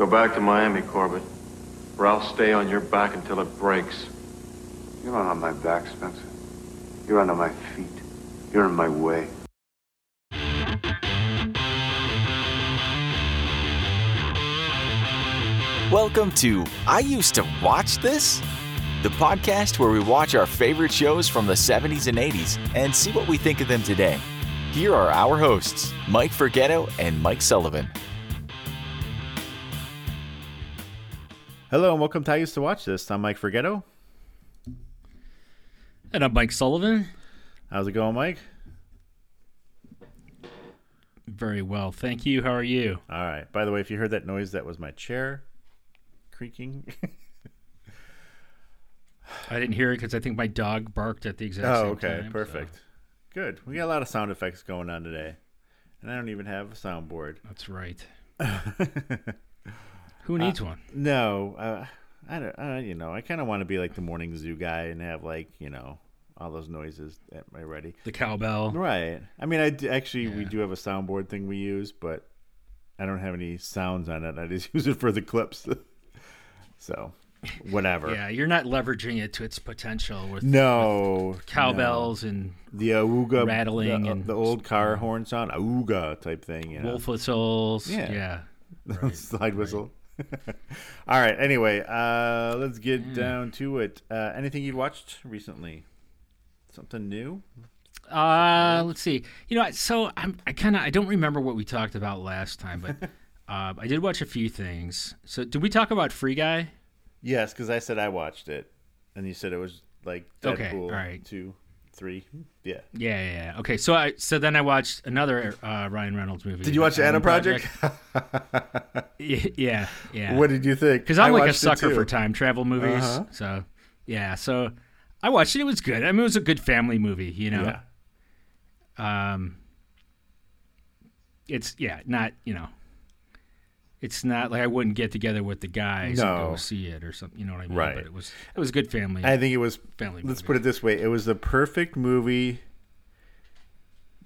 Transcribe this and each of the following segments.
Go back to Miami, Corbett, or I'll stay on your back until it breaks. You're not on my back, Spencer. You're under my feet. You're in my way. Welcome to I Used to Watch This, the podcast where we watch our favorite shows from the 70s and 80s and see what we think of them today. Here are our hosts, Mike Forgetto and Mike Sullivan. Hello and welcome to I Used to Watch This. I'm Mike Forgetto. And I'm Mike Sullivan. How's it going, Mike? Very well. Thank you. How are you? All right. By the way, if you heard that noise, that was my chair creaking. I didn't hear it because I think my dog barked at the exact oh, same okay. time. Perfect. so Good. We got a lot of sound effects going on today. And I don't even have a soundboard. that's right. Who needs one? No, uh, I don't. Uh, you know, I kind of want to be like the morning zoo guy and have like you know all those noises at my ready. The cowbell. Right. I mean, I d- actually we do have a soundboard thing we use, but I don't have any sounds on it. I just use it for the clips. so, whatever. Yeah, you're not leveraging it to its potential with No cowbells and the auga rattling the, and- the old car horn sound, auga type thing. You know, wolf whistles. Yeah. Yeah. slide whistle. All right. Anyway, uh, let's get Mm. down to it. Uh, anything you've watched recently? Something new? Uh, let's see. You know, so I'm, I kind of I don't remember what we talked about last time, but uh, I did watch a few things. So did we talk about Free Guy? Yes, because I said I watched it, and you said it was like Deadpool Okay, all right. two, three. Yeah. Yeah, yeah, yeah. Okay, so I so then I watched another uh, Ryan Reynolds movie. Did you watch the Adam Project? Y- yeah, yeah. what did you think? Because I'm I like a sucker for time travel movies. Uh-huh. So yeah, so I watched it. It was good. I mean, it was a good family movie. You know. Yeah. Um. It's yeah, not you know. It's not like I wouldn't get together with the guys and go see it or something. You know what I mean? Right. But it was it was good family. I think it was. family. Let's movie. put it this way: it was the perfect movie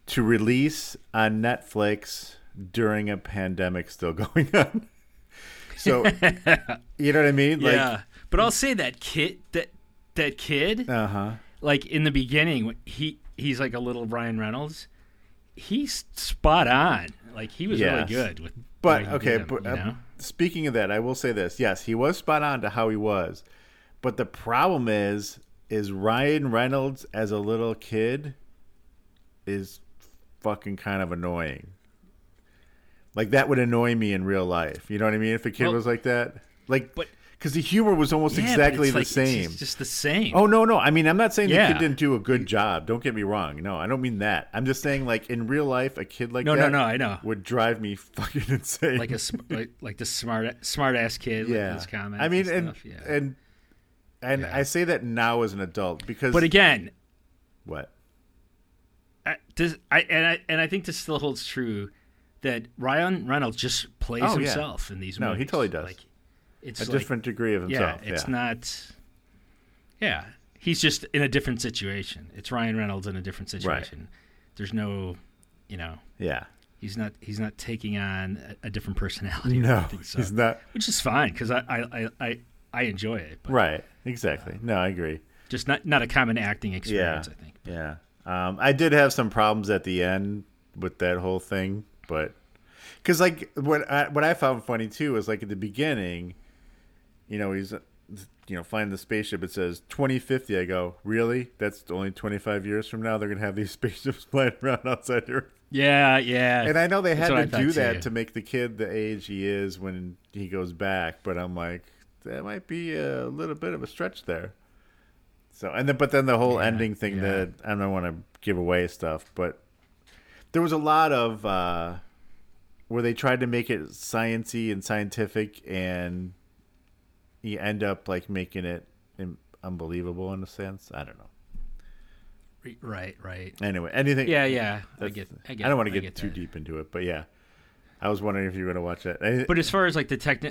to release on Netflix during a pandemic still going on. So, you know what I mean? Like, yeah, but I'll say that kid that that kid. uh huh. like in the beginning he he's like a little Ryan Reynolds. He's spot on. Like he was Yes. really good with. But okay, but you uh, speaking of that, I will say this: yes, he was spot on to how he was, but the problem is, is Ryan Reynolds as a little kid is fucking kind of annoying. Like that would annoy me in real life. You know what I mean? If a kid Well- was like that, like, But- because the humor was almost Yeah, exactly the like- same. just- just the same. Oh no, no. I mean, I'm not saying the Yeah. kid didn't do a good job. Don't get me wrong. No, I don't mean that. I'm just saying, like in real life, a kid like No, no, that no, I know. would drive me fucking insane. like a like, like the smart smart ass kid. yeah. with his comments. I mean, and stuff, yeah. and and Yeah. I say that now as an adult because but again, what? I, does I and I and I think this still holds true that Ryan Reynolds just plays Oh, himself in these No, movies. he totally does. Like, it's A like- different degree of himself. Yeah, it's not. Yeah, he's just in a different situation. It's Ryan Reynolds in a different situation. There's no, you know, Yeah. he's not he's not taking on a, a different personality. No, so- he's not. which is fine because I, I I I enjoy it. But Right. Exactly. No, I agree. Just not not a common acting experience. I think. Yeah. Um, I did have some problems at the end with that whole thing, but because like what I, what I found funny too was like at the beginning, you know, he's you know flying the spaceship. It says 2050. I go, really? That's only 25 years from now. They're gonna have these spaceships flying around outside Earth. Yeah, yeah. And I know they That's had to do that too. to make the kid the age he is when he goes back, but I'm like, that might be a little bit of a stretch there. So and then but then the whole Yeah, ending thing yeah. that I don't want to give away stuff, but there was a lot of uh, where they tried to make it sciency and scientific, and you end up like making it unbelievable in a sense. I don't know. Right, right. Anyway, anything? Yeah, yeah. I get. I get. I don't want to get, get too that. deep into it, but yeah, I was wondering if you were going to watch that. But as far as like the tech,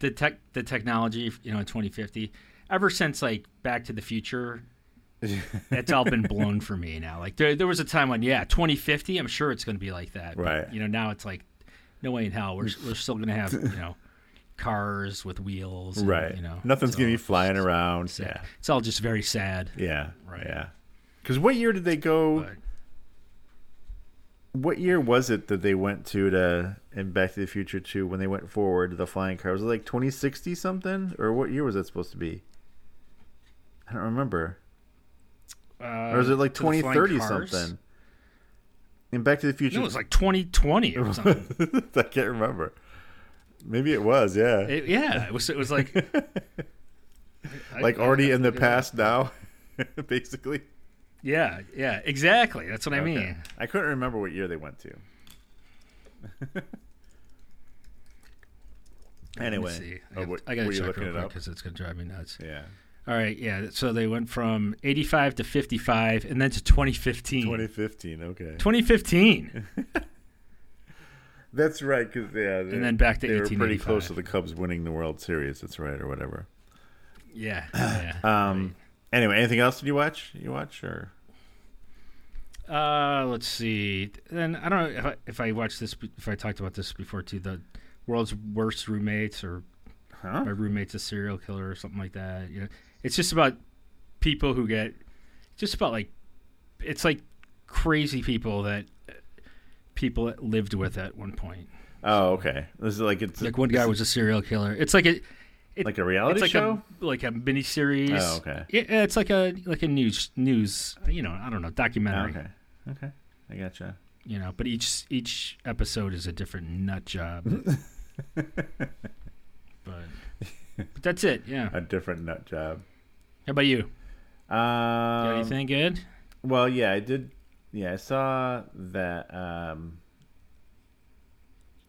the tech, the technology, you know, in 2050, ever since like Back to the Future, it's all been blown for me now. Like there, there was a time when yeah, 2050, I'm sure it's going to be like that. But, Right. you know, now it's like no way in hell. We're we're still going to have you know cars with wheels. and, right. You know, Nothing's gonna be all flying around. sad. Yeah. It's all just very sad. Yeah. Right. Yeah. Because what year did they go? But What year was it that they went to to in Back to the Future 2 when they went forward to the flying car? Was it like 2060 something? Or what year was that supposed to be? I don't remember. uh, Or is it like to the flying 2030 something? In Back to the Future. No, it was like 2020 or something. I can't remember. Maybe it was, yeah. It- yeah, it was. It was like I- like already in the past now, basically. Yeah, yeah, exactly. That's what I mean. I couldn't remember what year they went to. Anyway, oh, I, what- I gotta check real quick because it's gonna drive me nuts. Yeah, All right, yeah. So they went from 85 to 55, and then to 2015. 2015. Okay, 2015. That's right. Because yeah, and then back to they were pretty close to the Cubs winning the World Series. That's right, or whatever. yeah, yeah. Um. Anyway, anything else did you watch? You watch or? Uh, let's see. Then I don't know if I, if I watched this, if I talked about this before too. The world's worst roommates, or Huh? my roommate's a serial killer, or something like that. You know, it's just about people who get, just about like, it's like crazy people that people that lived with at one point. Oh, okay. This is like it's Like one guy was a serial killer. It's like a, it, like a reality it's like show. a like a mini series. Oh, okay. Yeah, it's like a like a news news. You know, I don't know, documentary. okay, okay, I gotcha. you know but each each episode is a different nut job but, but that's it yeah A different nut job. How about you Um, got anything good Well, yeah, I did. Yeah, I saw that. Um,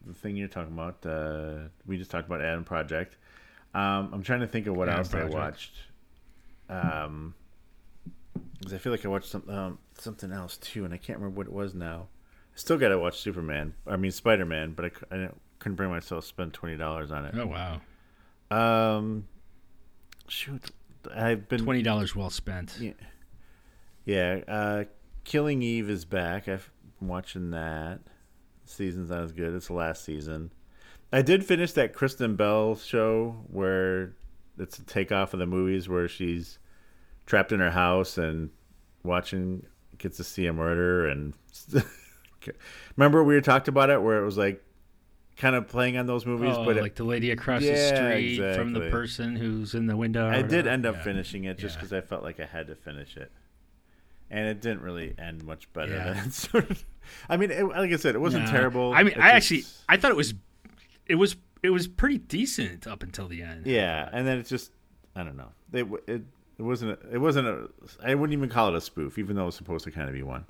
the thing you're talking about. Uh, we just talked about Adam Project. Um, I'm trying to think of what Adam else Project. I watched. Um, because I feel like I watched some um, something else too, and I can't remember what it was now. I still got to watch Superman. I mean Spider Man, but I, I couldn't bring myself to spend twenty dollars on it. oh wow Um, shoot, I've been $20 well spent yeah. Yeah, uh, Killing Eve is back. I've been watching that. Season's not as good. It's the last season. I did finish that Kristen Bell show where it's a takeoff of the movies where she's trapped in her house and watching gets to see a murder and remember we talked about it where it was like kind of playing on those movies oh, but it- like the lady across the Yeah, street from the person who's in the window I did end up Yeah. finishing it just Yeah. because I felt like I had to finish it, and it didn't really end much better. Yeah. Sort of, I mean, it, like I said, it wasn't terrible. i mean It i just- actually i thought it was it was it was pretty decent up until the end yeah, and then it just, I don't know. It it it wasn't a, it wasn't a I wouldn't even call it a spoof, even though it was supposed to kind of be one.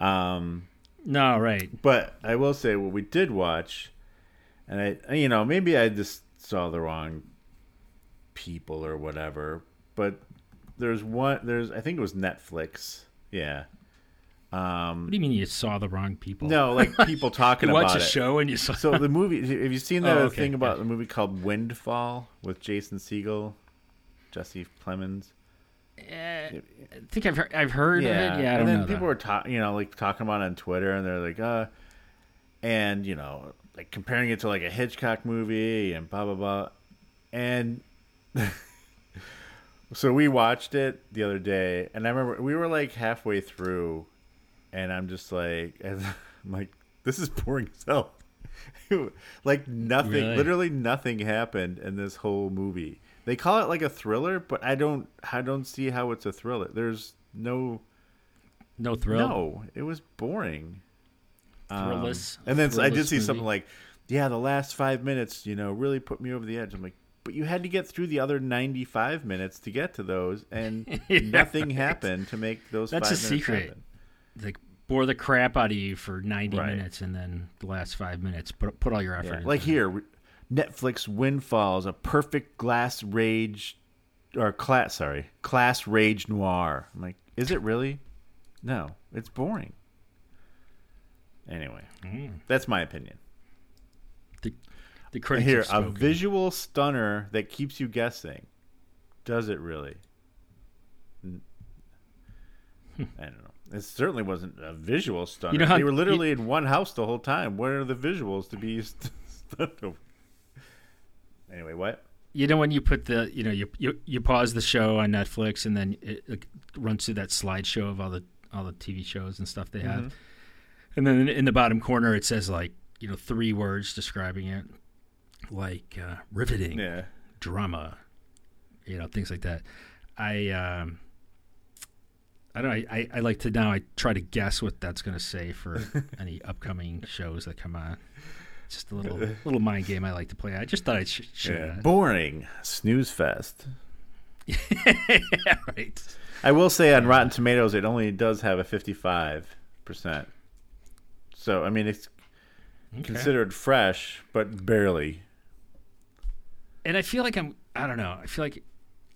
Um, no right but I will say what we did watch, and I you know maybe I just saw the wrong people or whatever, but there's one there's I think it was Netflix, yeah. Um, what do you mean you saw the wrong people No, like people talking you watch about a it. show and you saw So the movie, have you seen the Oh, okay, thing about yeah. the movie called Windfall with Jason Segel, Jesse Plemons? Eh, I think I've heard, I've heard of it. Yeah, I don't and then people that. were talking, you know, like talking about it on Twitter, and they're like, uh, and you know, like comparing it to like a Hitchcock movie and blah blah blah, and so we watched it the other day, and I remember we were like halfway through, and I'm just like, I'm like, this is boring as hell. like nothing, Really? literally nothing happened in this whole movie. They call it like a thriller, but I don't, I don't see how it's a thriller. There's no, no thrill. no, it was boring. Um, Thrilless. and then I did see something like, yeah, the last five minutes, you know, really put me over the edge. I'm like, but you had to get through the other 95 minutes to get to those, and Yeah, nothing right. happened to make those. That's five a minutes secret. happen. Like bore the crap out of you for ninety Right. minutes, and then the last five minutes put put all your effort. Yeah. Like here, Netflix Windfalls, a perfect glass rage, or class, sorry, class rage noir. I'm like, is it really? No, it's boring. Anyway, Mm. that's my opinion. The, critics Here, a visual stunner that keeps you guessing. Does it really? I don't know. It certainly wasn't a visual stunner. You know how- they were literally in one house the whole time. Where are the visuals to be st- stunned over? Anyway, what? You know when you put the you know you you, you pause the show on Netflix and then it, it runs through that slideshow of all the all the TV shows and stuff they have, mm-hmm. and then in the bottom corner it says like you know three words describing it, like uh, riveting, Yeah. drama, you know things like that. I um, I don't know. I, I, I like to now. I try to guess what that's going to say for any upcoming shows that come on. It's just a little little mind game I like to play. I just thought I'd sh- share Yeah. that. Boring. Snooze fest. yeah, right. I will say on Rotten Tomatoes, it only does have a 55%. So, I mean, it's considered fresh, but barely. And I feel like I'm. I don't know. I feel like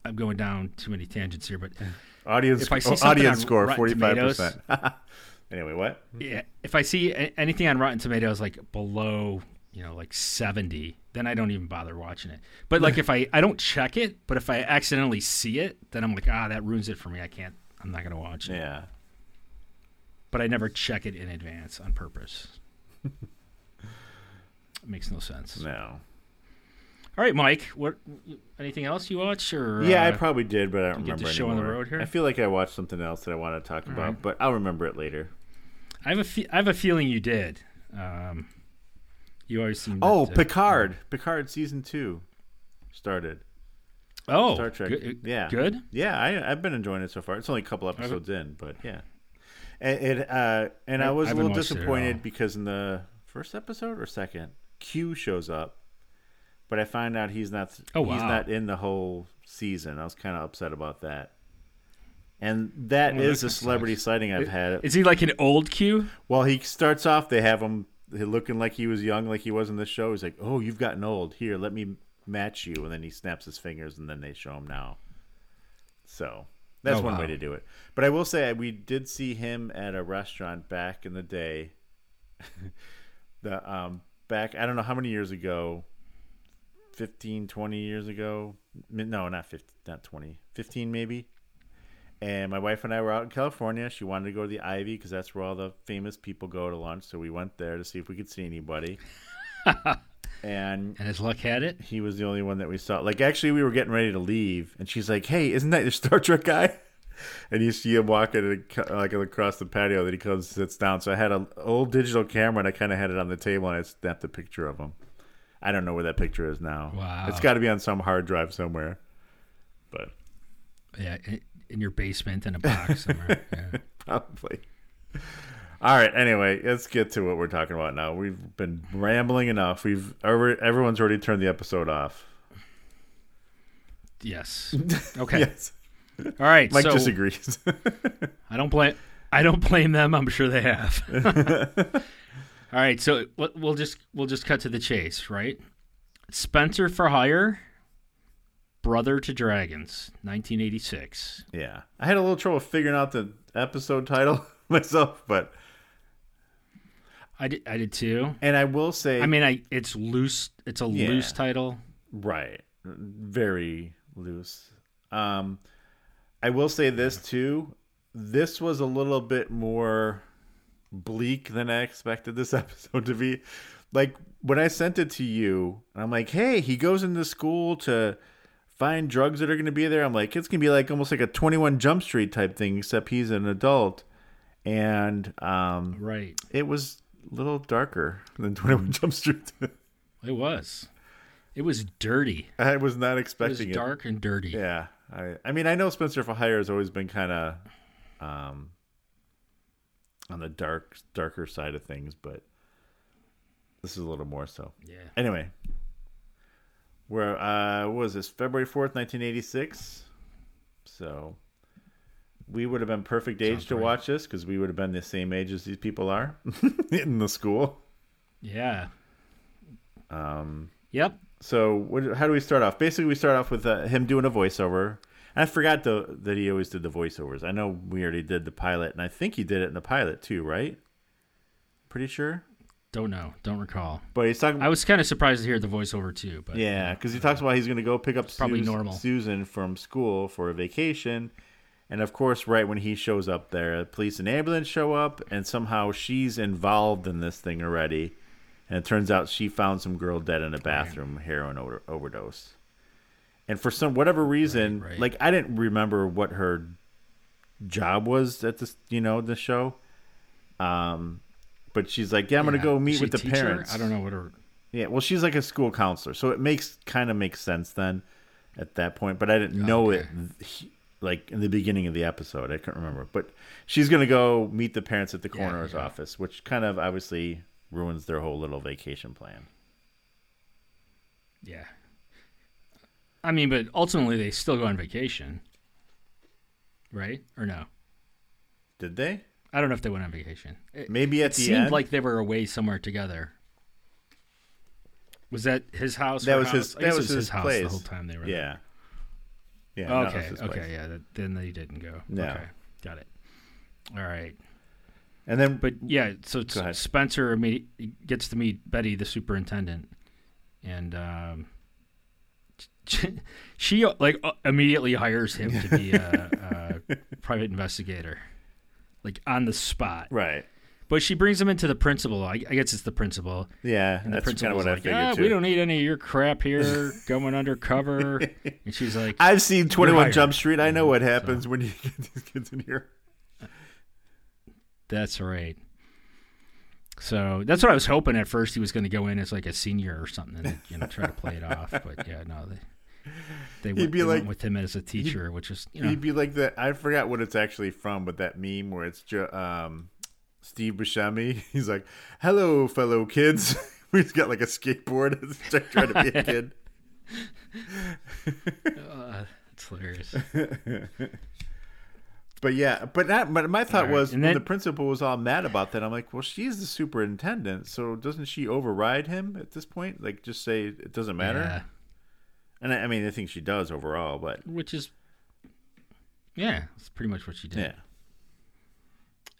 I'm going down too many tangents here, but Audience, If I see oh, audience score, 45%. anyway, what? yeah, if I see anything on Rotten Tomatoes like below, you know, like 70, then I don't even bother watching it. But like if I I don't check it, but if I accidentally see it, then I'm like, ah, that ruins it for me. I can't. I'm not gonna watch it. Yeah. But I never check it in advance on purpose. it makes no sense. No. All right, Mike. What? Anything else you watch or? Yeah, I uh, probably did, but I don't get remember the show on the road here? I feel like I watched something else that I want to talk about, right. but I'll remember it later. I have a fe- I have a feeling you did. Um, you always seem. Oh, Picard. Picard season two started. Oh, Star Trek. Good, Yeah. Good. Yeah, I, I've been enjoying it so far. It's only a couple episodes in, but yeah. And it uh, and I, I- was I a little watched it at all. disappointed because in the first episode or second, Q shows up, but I find out he's not. Oh, he's wow. not in the whole season. I was kind of upset about that. And that that is a celebrity sucks. sighting I've had. Is he like an old Q? Well, he starts off. They have him looking like he was young, like he was in the show. He's like, "Oh, you've gotten old. Here, let me match you." And then he snaps his fingers, and then they show him now. So that's Oh, one wow. way to do it. But I will say, we did see him at a restaurant back in the day. the um back, I don't know how many years ago. 15 20 years ago no not 50 not 20 15 maybe and my wife and I were out in California. She wanted to go to the Ivy because that's where all the famous people go to lunch. So we went there to see if we could see anybody. and And his luck had it. he was the only one that we saw. Like, actually, we were getting ready to leave, and she's like, "Hey, isn't that your Star Trek guy?" And you see him walking uh, like across the patio. That he comes, sits down. So I had an old digital camera, and I kind of had it on the table, and I snapped a picture of him. I don't know where that picture is now. Wow. It's got to be on some hard drive somewhere. But Yeah, in, your basement in a box somewhere. Yeah. Probably. All right. Anyway, let's get to what we're talking about now. We've been rambling enough. We've every, everyone's already turned the episode off. Yes. Okay. Yes. All right. Mike so disagrees. I don't blame. I don't blame them. I'm sure they have. All right. So we'll- we'll just we'll just cut to the chase, right? Spencer for Hire, Brother to Dragons, 1986. yeah. I had a little trouble figuring out the episode title myself, but I did. I did too. and I will say, I mean, I it's loose. It's a Yeah. loose title. right, very loose. Um, I will say this too. This was a little bit more bleak than I expected this episode to be. Like when I sent it to you, I'm like, "Hey, he goes into school to find drugs that are going to be there." I'm like, "It's going to be like almost like a 21 Jump Street type thing, except he's an adult." And um, Right. it was a little darker than 21 Jump Street. It was. It was dirty. I was not It was expecting it. dark and dirty. Yeah, I I mean I know Spencer for Hire has always been kind of um on the dark darker side of things, but this is a little more so. Yeah. Anyway, where uh what was this February 4th, 1986? So we would have been perfect age Sounds to right. watch this because we would have been the same age as these people are in the school. Yeah. Um, Yep. So what, how do we start off? Basically, we start off with uh, him doing a voiceover. I forgot the, that he always did the voiceovers. I know we already did the pilot, and I think he did it in the pilot too, right? Pretty sure. Don't know. Don't recall. But he's talking. I was kind of surprised to hear the voiceover too, but yeah, because he talks about he's going to go pick up Probably Sus- normal. Susan from school for a vacation, and of course, right when he shows up there, police and ambulance show up, and somehow she's involved in this thing already, and it turns out she found some girl dead in a bathroom, heroin over- overdose. And for some whatever reason, Right, right. like I didn't remember what her job was at this, you know, the show. Um, but she's like, "Yeah, I'm Yeah. gonna go meet with the teacher? parents." I don't know what her. Yeah, well, she's like a school counselor, so it makes kind of makes sense then at that point. But I didn't know it like in the beginning of the episode. I couldn't remember. But she's gonna go meet the parents at the Yeah, coroner's yeah. office, which kind of obviously ruins their whole little vacation plan. Yeah. I mean, but ultimately they still go on vacation, right? Or no? Did they? I don't know if they went on vacation. It, Maybe at the end it the seemed end. like they were away somewhere together. Was that his house? That was house? his- that it was his house place. the whole time they were. there. yeah. Yeah. no, okay. Okay. place. Yeah. That, then they didn't go. No. Okay. Got it. All right. And then, But yeah, so. Spencer gets to meet Betty, the superintendent, and um, she like uh, immediately hires him to be a, a private investigator, like on the spot. right. But she brings him into the principal. I, I guess it's the principal. Yeah, And the that's kind of what I figured ah, too. we don't need any of your crap here going undercover. and she's like, I've seen Twenty One. Jump Street. I know what happens when you get these kids in here. That's right. So that's what I was hoping at first. He was going to go in as like a senior or something, and you know, try to play it off. But yeah, no, they they, went, be they went like- with him as a teacher, which is you know, He'd be like that. I forgot what it's actually from, but that meme where it's um, Steve Buscemi. He's like, "Hello, fellow kids." He's got like a skateboard. He's trying to be a kid. uh, it's hilarious. But yeah, but that, but my thought right, was and when then- the principal was all mad about that. I'm like, well, she's the superintendent, so doesn't she override him at this point? Like, just say it doesn't matter. Yeah, And I, I mean, I think she does overall, but which is yeah, it's pretty much what she did. yeah,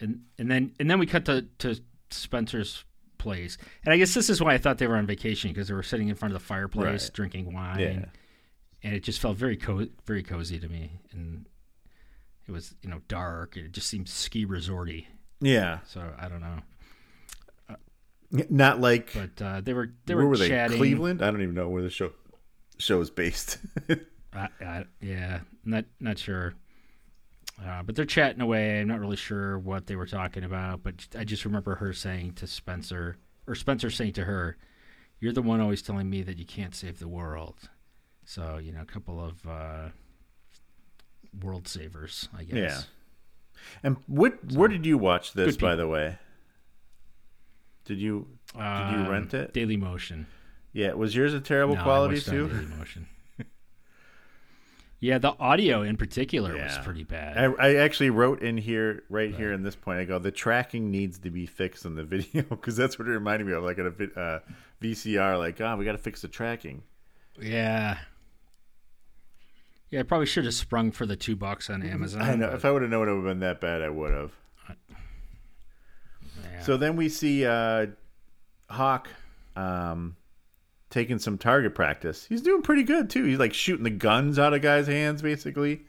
and and then and then we cut to to Spencer's place, and I guess this is why I thought they were on vacation because they were sitting in front of the fireplace Right. drinking wine, Yeah. and it just felt very co- very cozy to me, and it was you know dark, it just seemed ski resorty. yeah, So I don't know, not like but uh, they were they where were, were they? chatting. Cleveland? I don't even know where the show show is based. I, I, yeah, not not sure. Uh, but they're chatting away. I'm not really sure what they were talking about, but I just remember her saying to Spencer, or Spencer saying to her, "You're the one always telling me that you can't save the world." So you know, a couple of uh, world savers, I guess. Yeah. and what where did you watch this, by the way? Did you did you Um, rent it? Daily Motion. Yeah, was yours a terrible No, quality too? Daily Motion. yeah, the audio in particular was pretty bad. I, I actually wrote in here, right here in this point, I go, the tracking needs to be fixed in the video because that's what it reminded me of, like at a uh, VCR, like, oh, we got to fix the tracking. Yeah. Yeah, I probably should have sprung for the two bucks on Amazon. I know. If I would have known it would have been that bad, I would have. yeah. So then we see uh, Hawk um, taking some target practice. He's doing pretty good too. He's like shooting the guns out of guys' hands, basically,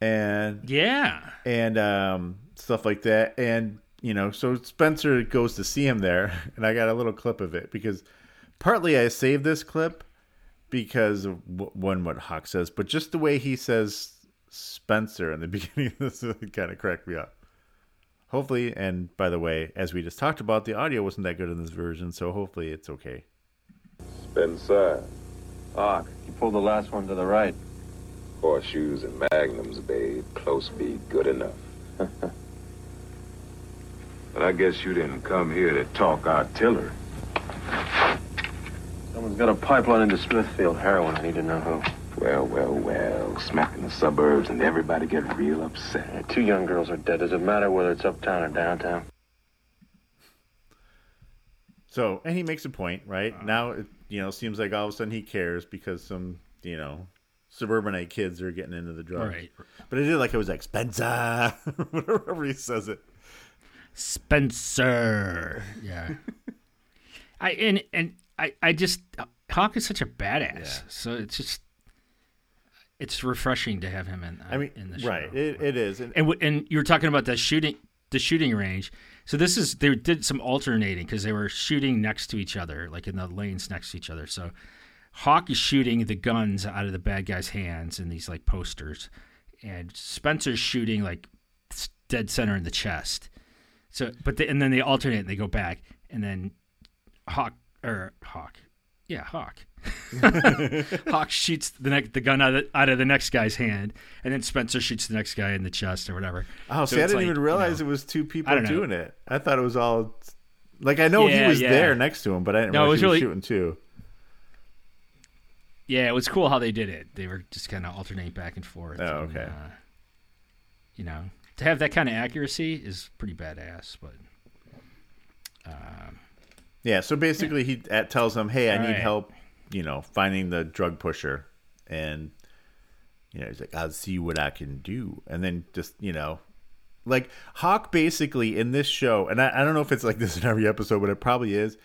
and yeah, and um, stuff like that. And you know, so Spencer goes to see him there, and I got a little clip of it because partly I saved this clip because of w- one what Hawk says, but just the way he says Spencer in the beginning of this kind of cracked me up. Hopefully, and by the way, as we just talked about, the audio wasn't that good in this version, so hopefully it's okay. Spencer, Doc, you pulled the last one to the right. horseshoes and magnums, babe. Close be good enough. but I guess you didn't come here to talk artillery. Someone's got a pipeline into Smithfield heroin. I need to know who. Well, well, well. Smack in the suburbs and everybody get real upset. Two young girls are dead. Does it matter whether it's uptown or downtown? So, and he makes a point, right? Uh-huh. now, it, you know, seems like all of a sudden he cares because some, you know, suburbanite kids are getting into the drugs. right. But I did like it was like Spencer, whatever he says it. Spencer. Yeah. I and and I I just Hawk is such a badass. Yeah. So it's just it's refreshing to have him in. Uh, I mean, in the show. right? It, it is, and and w- and you were talking about the shooting the shooting range. So this is they did some alternating because they were shooting next to each other, like in the lanes next to each other. So Hawk is shooting the guns out of the bad guy's hands in these like posters, and Spencer's shooting like dead center in the chest. So, but they, and then they alternate and they go back, and then Hawk or Hawk, yeah, Hawk. Hawk shoots the next the gun out of, out of the next guy's hand, and then Spencer shoots the next guy in the chest or whatever. Oh, So see, I didn't like, even you realize know, it was two people know. doing it. I thought it was all like I know he was yeah. there next to him, but I didn't No, realize was he was really- shooting too. Yeah, it was cool how they did it. They were just kind of alternate back and forth. Oh, and, okay. uh, you know, to have that kind of accuracy is pretty badass. But um, Yeah, so basically he uh, tells him, "Hey, I need Alright. help, you know, finding the drug pusher." And you know, he's like, "I'll see what I can do." And then just, you know, like Hawk basically in this show, and I, I don't know if it's like this in every episode, but it probably is.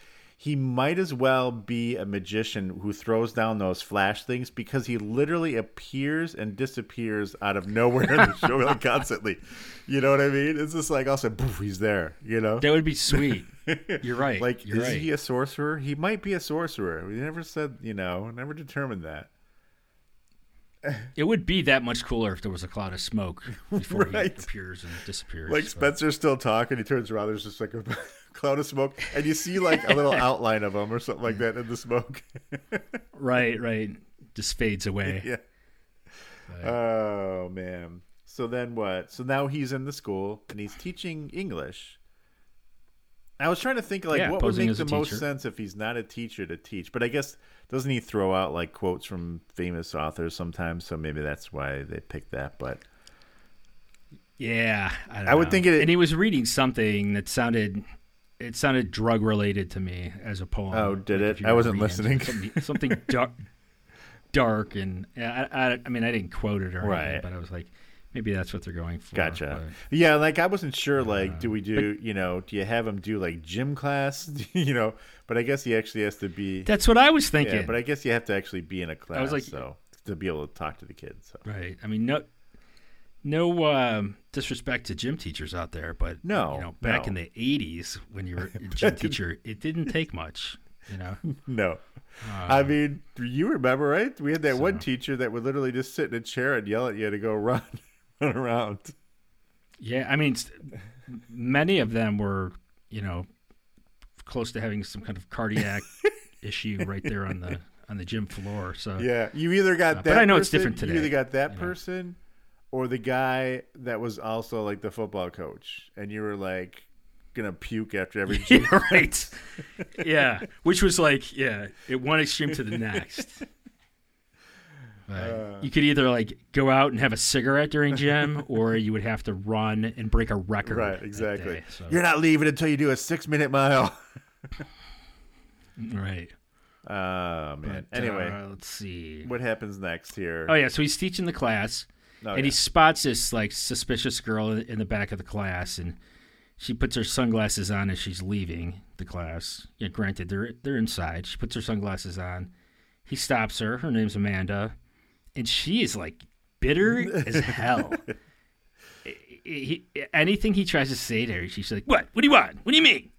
He might as well be a magician who throws down those flash things because he literally appears and disappears out of nowhere in the show like constantly. You know what I mean? It's just like also poof, he's there, you know? that would be sweet. You're right. Like, You're is right. he a sorcerer? He might be a sorcerer. We never said, you know, never determined that. It would be that much cooler if there was a cloud of smoke before Right. he appears and disappears. Like but- Spencer's still talking, he turns around. There's just like a cloud of smoke, and you see like a little outline of him or something like that in the smoke. Right, right. Just fades away. yeah. Oh man. So then what? So now he's in the school and he's teaching English. I was trying to think like Yeah, what would make the most teacher. sense if he's not a teacher to teach. But I guess doesn't he throw out like quotes from famous authors sometimes? So maybe that's why they picked that. But Yeah, I, don't I would think it- And he was reading something that sounded, it sounded drug related to me as a poem. Oh, did Like, it? I wasn't listening. Something, something dark, dark, and I, I, I mean, I didn't quote it or Right. anything, but I was like, maybe that's what they're going for. Gotcha. but- Yeah, like I wasn't sure. Like, do we do? you know, do you have them do like gym class? you know, but I guess he actually has to be. That's what I was thinking. Yeah, but I guess you have to actually be in a class. was like- so to be able to talk to the kids. So. Right. I mean, no, no um, disrespect to gym teachers out there, but No, you know, back no. in the '80s when you were a gym teacher, it didn't take much. You know, No, I mean, you remember, right? We had that one teacher that would literally just sit in a chair and yell at you to go run, run around. yeah. I mean, many of them were, you know, close to having some kind of cardiac issue right there on the on the gym floor. So Yeah, you either got Uh, that. but I know it's different today. You either got that person, or the guy that was also like the football coach, and you were like gonna puke after every gym. yeah, right. yeah, which was like, yeah, it one extreme to the next. Uh. you could either like go out and have a cigarette during gym, or you would have to run and break a record. Right, exactly. day, so- You're not leaving until you do a six minute mile. right. Oh man. But, anyway, uh, let's see. what happens next here? Oh yeah, so he's teaching the class, Oh, and yeah. he spots this like suspicious girl in the back of the class, and she puts her sunglasses on as she's leaving the class. Yeah, granted, they're they're inside. She puts her sunglasses on. He stops her. Her name's Amanda, and she is like bitter as hell. He, anything he tries to say to her, she's like, "What? What do you want? What do you mean?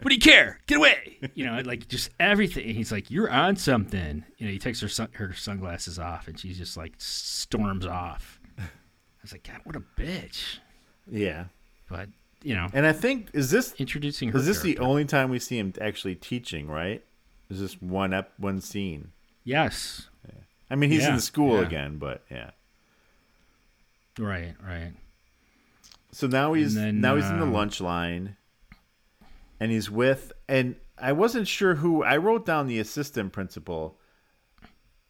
What do you care? Get away!" You know, like just everything. And he's like, "You're on something." You know, he takes her sun, her sunglasses off, and she's just like storms off. I was like, "God, what a bitch!" yeah. But you know, And I think is this introducing her. is this the only time we see him actually teaching? Right? Is this one ep one scene? Yes. Yeah. I mean, he's Yeah, in school yeah. again, but yeah. Right. Right. So now he's then, now he's in the um, lunch line, and he's with and I wasn't sure who I wrote down the assistant principal,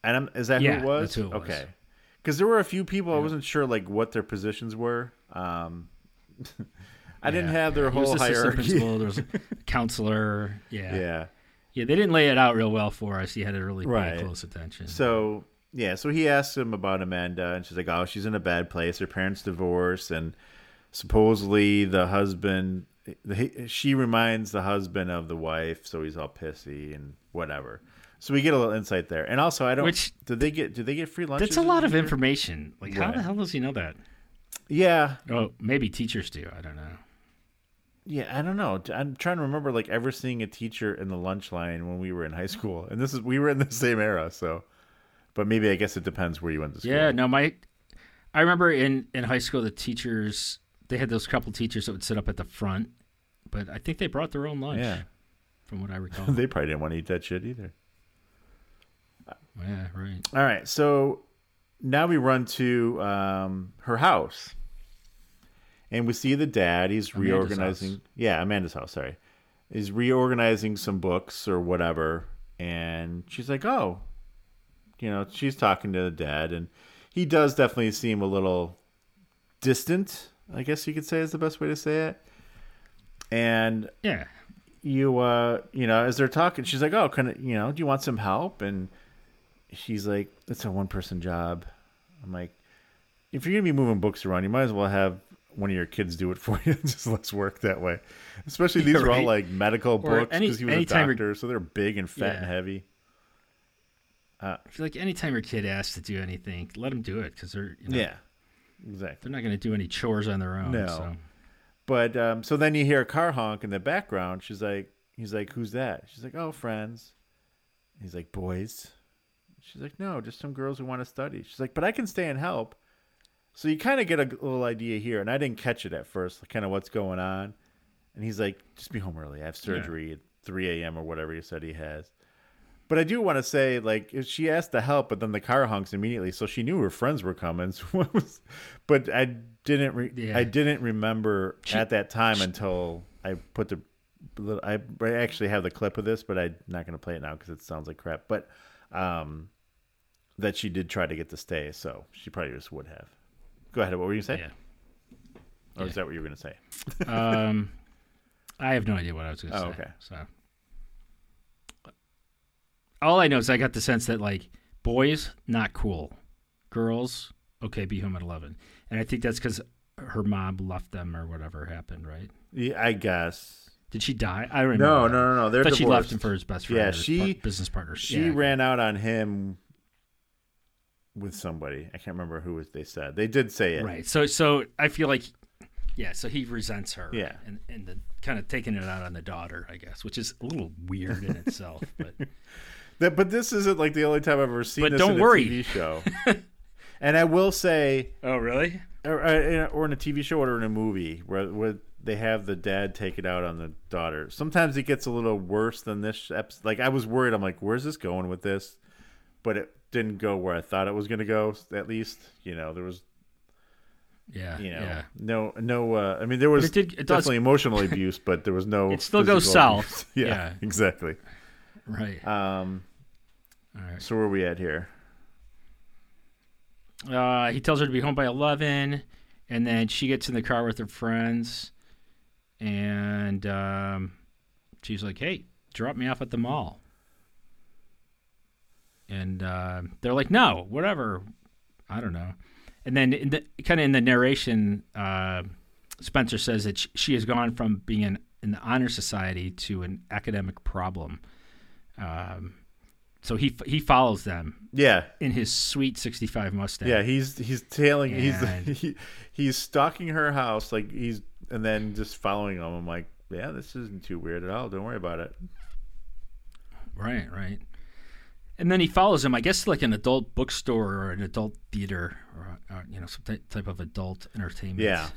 and I'm, is that Yeah, who it was? that's who it was. Okay, because there were a few people I wasn't sure like what their positions were. Um, I didn't have their yeah. Whole hierarchy. There was a counselor. Yeah. yeah. Yeah, they didn't lay it out real well for us. You had to really Right. pay close attention. So yeah, so he asks him about Amanda, and she's like, "Oh, she's in a bad place. Her parents divorced, and supposedly the husband, the, she reminds the husband of the wife, so he's all pissy and whatever." So we get a little insight there, and also I don't. Which- did they get? Did they get free lunch? That's a lot of information. Like, how the hell does he know that? Yeah, Oh, maybe teachers do. I don't know. yeah. I don't know. I'm trying to remember like ever seeing a teacher in the lunch line when we were in high school, and this is we were in the same era. So, but maybe I guess it depends where you went to school. Yeah, no, my I remember in in high school the teachers they had those couple teachers that would sit up at the front, but I think they brought their own lunch. Yeah. from what I recall. they probably didn't want to eat that shit either. yeah, right. All right, so now we run to um, her house, and we see the dad. He's Amanda's reorganizing. house. Yeah, Amanda's house. Sorry, he's reorganizing some books or whatever, and she's like, "Oh, you know," she's talking to the dad, and he does definitely seem a little distant. I guess you could say is the best way to say it. And Yeah, you uh you know as they're talking she's like oh can I, you know do you want some help? And she's like it's a one person job. I'm like if you're gonna be moving books around you might as well have one of your kids do it for you. Just less work that way. Especially these Yeah, are all like medical books because he was a doctor so they're big and fat and Yeah. heavy. I feel like anytime your kid asks to do anything, let them do it because they're you know, yeah exactly they're not going to do any chores on their own. No. So. But um, so then you hear a car honk in the background. She's like, he's like, who's that? She's like, oh, friends. He's like, boys. She's like, no, just some girls who want to study. She's like, but I can stay and help. So you kind of get a little idea here, and I didn't catch it at first, kind of what's going on. And he's like, just be home early. I have surgery at 3 a.m. or whatever he said he has. But I do want to say, like, she asked to help, but then the car honks immediately, so she knew her friends were coming. So was, but I didn't, re- Yeah. I didn't remember She- at that time until I put the, I, actually have the clip of this, but I'm not going to play it now because it sounds like crap. But, um, that she did try to get to stay, so she probably just would have. Go ahead. What were you say? Yeah. Or is that what you were gonna say? um, I have no idea what I was going to Oh, say. okay. So all I know is I got the sense that like boys not cool, girls okay, be home at eleven, and I think that's because her mom left them or whatever happened. Right? Yeah, I guess. Did she die? I don't remember. No, no, no, no. They're thought she left him for his best friend. Yeah, she- business partner. She Yeah. ran out on him with somebody. I can't remember who was they said. They did say it. Right. So so I feel like yeah, so he resents her. Yeah. And and the kind of taking it out on the daughter, I guess, which is a little weird in itself. But That, but this isn't like the only time I've ever seen But this don't in worry. a TV show. and I will say, Oh really? or, or or in a TV show or in a movie where where they have the dad take it out on the daughter. Sometimes it gets a little worse than this episode. Like I was worried. I'm like, where's this going with this? But it didn't go where I thought it was going to go. At least, you know, there was, Yeah. you know, Yeah. no, no. Uh, I mean, there was it did- it does- definitely emotional abuse, but there was no. It still goes physical south. yeah, Yeah. exactly. Right. Um, All right. so where are we at here? Uh, he tells her to be home by 11, and then she gets in the car with her friends, and um, she's like, hey, drop me off at the mall. And uh, they're like, no, whatever. I don't know. And then, in the, kind of in the narration, uh, Spencer says that sh- she has gone from being an, in the honor society to an academic problem. Um, so he he follows them Yeah, in his sweet 65 Mustang. Yeah, he's he's tailing. And- He's he, he's stalking her house, like he's and then just following him. I'm like, yeah, this isn't too weird at all. Don't worry about it. Right, right. And then he follows him, I guess, like an adult bookstore or an adult theater or, or you know, some ty- type of adult entertainment Yeah.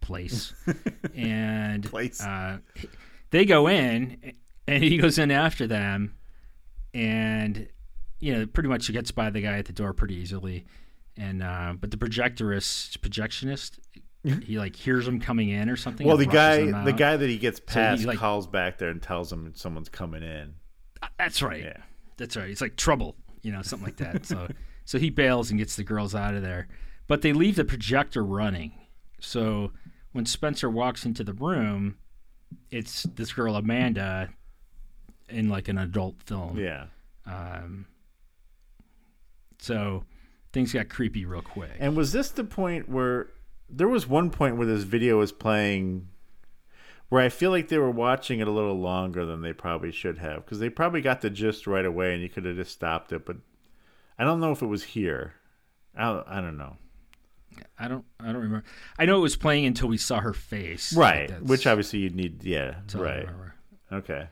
place. and Place. Uh, they go in, and he goes in after them, and you know, pretty much he gets by the guy at the door pretty easily. And uh, but the projectorist, projectionist, he like hears him coming in or something. Well, the guy the guy that he gets past like- calls back there and tells him someone's coming in. That's right. Yeah. That's right. It's like trouble, you know, something like that. So so he bails and gets the girls out of there. But they leave the projector running. So when Spencer walks into the room, it's this girl Amanda in like an adult film. Yeah, Um so things got creepy real quick. and was this the point where there was one point where this video was playing? Where I feel like they were watching it a little longer than they probably should have, because they probably got the gist right away, and you could have just stopped it. But I don't know if it was here. I don't, I don't know. I don't. I don't remember. I know it was playing until we saw her face. Right. Which obviously you'd need. Yeah. that's all I Right. Okay.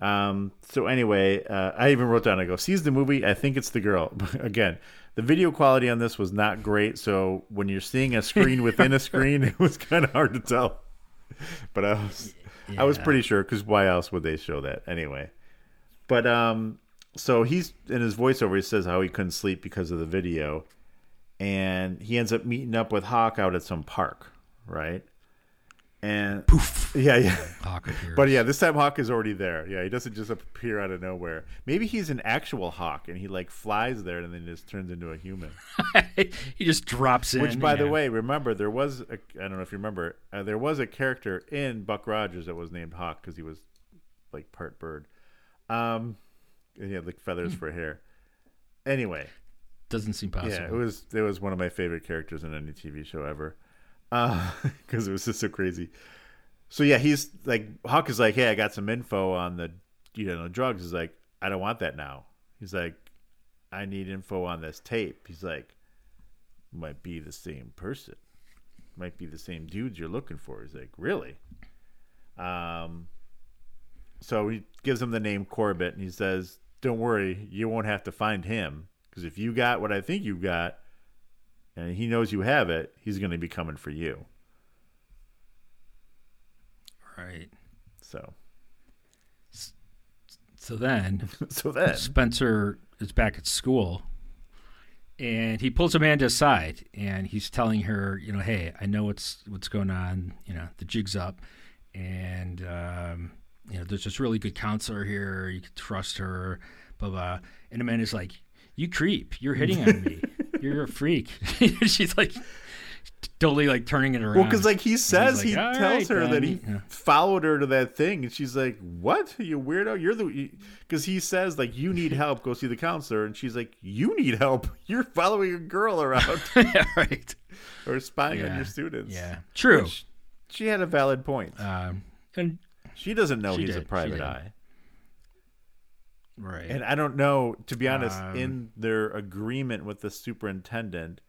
Um. So anyway, uh, I even wrote down. I go, sees the movie. I think it's the girl. Again, the video quality on this was not great. So when you're seeing a screen within a screen, it was kind of hard to tell. But I was, I was pretty sure because why else would they show that anyway? But um, so he's in his voiceover. He says how he couldn't sleep because of the video, and he ends up meeting up with Hawk out at some park, right? And poof, yeah, yeah. Hawk appears. But yeah, this time Hawk is already there. Yeah, he doesn't just appear out of nowhere. Maybe he's an actual hawk and he like flies there and then just turns into a human. he just drops in. Which, by the way, remember there was a, I don't know if you remember uh, there was a character in Buck Rogers that was named Hawk because he was like part bird. Um, and he had like feathers for hair. Anyway, doesn't seem possible. yeah, it was it was one of my favorite characters in any TV show ever, because it was just so crazy. So yeah, he's like Hawk is like, hey, I got some info on the you know drugs. He's like, I don't want that now. He's like, I need info on this tape. He's like, might be the same person, might be the same dudes you're looking for. He's like, really? Um. So he gives him the name Corbett, and he says, "Don't worry, you won't have to find him because if you got what I think you got, and he knows you have it, he's going to be coming for you." right. So, So then so then, Spenser is back at school and he pulls Amanda aside and he's telling her, you know, hey, I know what's what's going on, you know, the jig's up and um, you know, there's this really good counselor here, you can trust her, blah blah. And Amanda's like, You creep, you're hitting on me. You're a freak. She's like totally like turning it around. well, because like he says, like, he tells right, her that he Yeah. followed her to that thing, and she's like, "What? You weirdo! You're the." Because he says like, "You need help. Go see the counselor," and she's like, "You need help. You're following a girl around yeah, right. or spying on your students." Yeah. True. Which- she had a valid point. Um, and She doesn't know he's a did, she private eye. Right. And I don't know, to be honest, Um, in their agreement with the superintendent,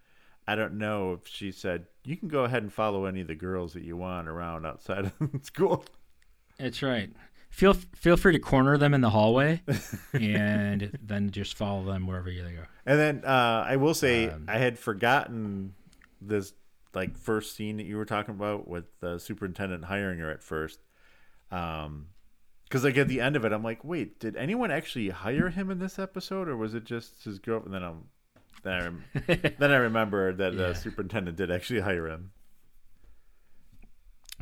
I don't know if she said, you can go ahead and follow any of the girls that you want around outside of school. That's right. Feel feel free to corner them in the hallway, and then just follow them wherever you go. And then uh, I will say, Um, I had forgotten this like first scene that you were talking about with the superintendent hiring her at first. Um, because like at the end of it, I'm like, wait, did anyone actually hire him in this episode, or was it just his girlfriend? And then I'm, then I, rem- then I remember that Yeah. the superintendent did actually hire him.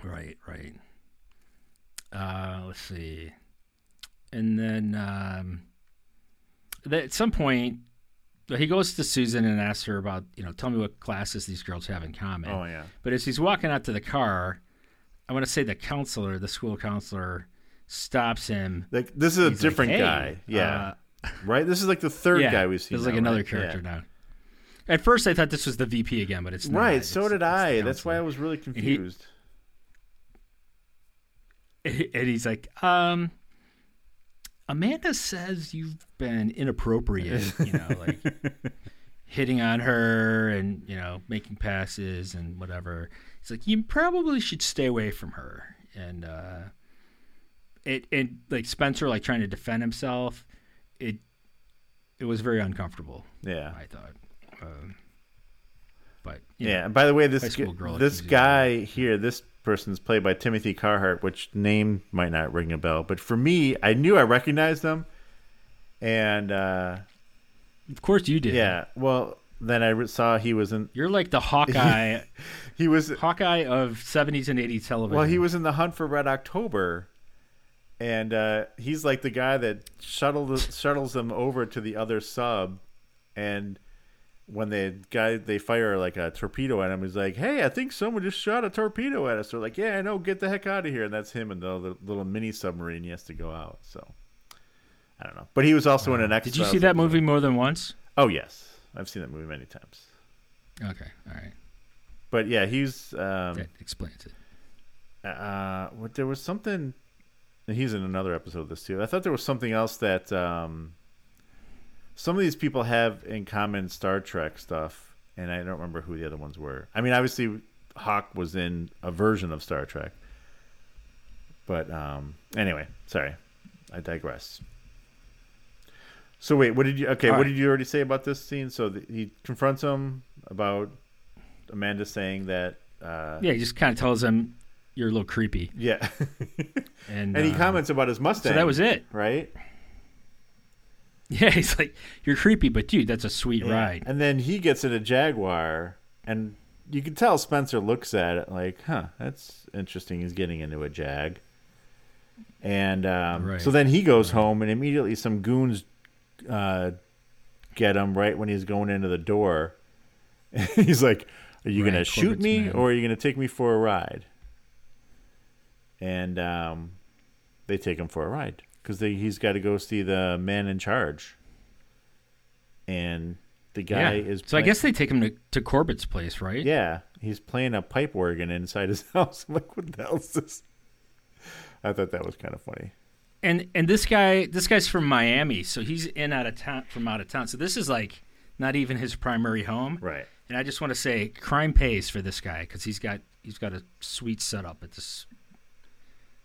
Right, right. Uh, let's see, and then um, at some point, he goes to Susan and asks her about, you know, tell me what classes these girls have in common. Oh yeah. But as he's walking out to the car, I want to say the counselor, the school counselor, stops him. Like this is a He's like, different "Hey, guy. Yeah. uh, right? This is like the third yeah, guy we've seen. There's like another right? character Yeah. now. At first, I thought this was the VP again, but it's not. Right, It's- so did it's I. That's why I was really confused. and he's like, um, Amanda says you've been inappropriate, you know, like hitting on her and, you know, making passes and whatever. He's like, you probably should stay away from her. And, uh, it, it, like Spenser, like trying to defend himself, it, it was very uncomfortable, yeah. I thought. Um, but, Yeah. know, And by the way, this g- this accused you of guy here, this person's played by Timothy Carhart, which name might not ring a bell, but for me, I knew I recognized him, and uh, of course you did. yeah. Well, then I re- saw he was in. You're like the Hawkeye. He was Hawkeye of 70s and 80s television. well. He was in the Hunt for Red October. And uh, he's like the guy that shuttled, shuttles them over to the other sub, and when the guy they fire like a torpedo at him, he's like, "Hey, I think someone just shot a torpedo at us." They're like, "Yeah, I know. Get the heck out of here!" And that's him and the little, mini submarine. He has to go out. So I don't know. But he was also in an X. Did you see that movie more than once? Oh yes, I've seen that movie many times. Okay, all right. But yeah, he's um, That explains it. uh, what there was something. He's in another episode of this too. I thought there was something else that um, some of these people have in common Star Trek stuff. and I don't remember who the other ones were. I mean, obviously, Hawk was in a version of Star Trek. But um, anyway, sorry, I digress. So wait, what did you? Okay, All what right. did you already say about this scene? So the, he confronts him about Amanda saying that. Uh, Yeah, he just kind of tells him you're a little creepy, yeah, and and he uh, comments about his Mustang. So that was it. right? Yeah, he's like, you're creepy, but dude, that's a sweet Yeah. ride. And then he gets in a Jaguar, and you can tell Spenser looks at it like, huh, that's interesting. He's getting into a Jag. And um, Right. so then he goes home, and immediately some goons uh, get him right when he's going into the door. he's like, Are you going to Right, shoot me, man. or are you going to take me for a ride? And um, they take him for a ride because he's got to go see the man in charge. And the guy yeah. is. so I guess they take him to, to Corbett's place, right? Yeah, he's playing a pipe organ inside his house. I'm like, what the hell is this? I thought that was kind of funny. And and this guy, this guy's from Miami, so he's in out of town from out of town. So this is like not even his primary home. Right. And I just want to say, crime pays for this guy because he's got he's got a sweet setup at this.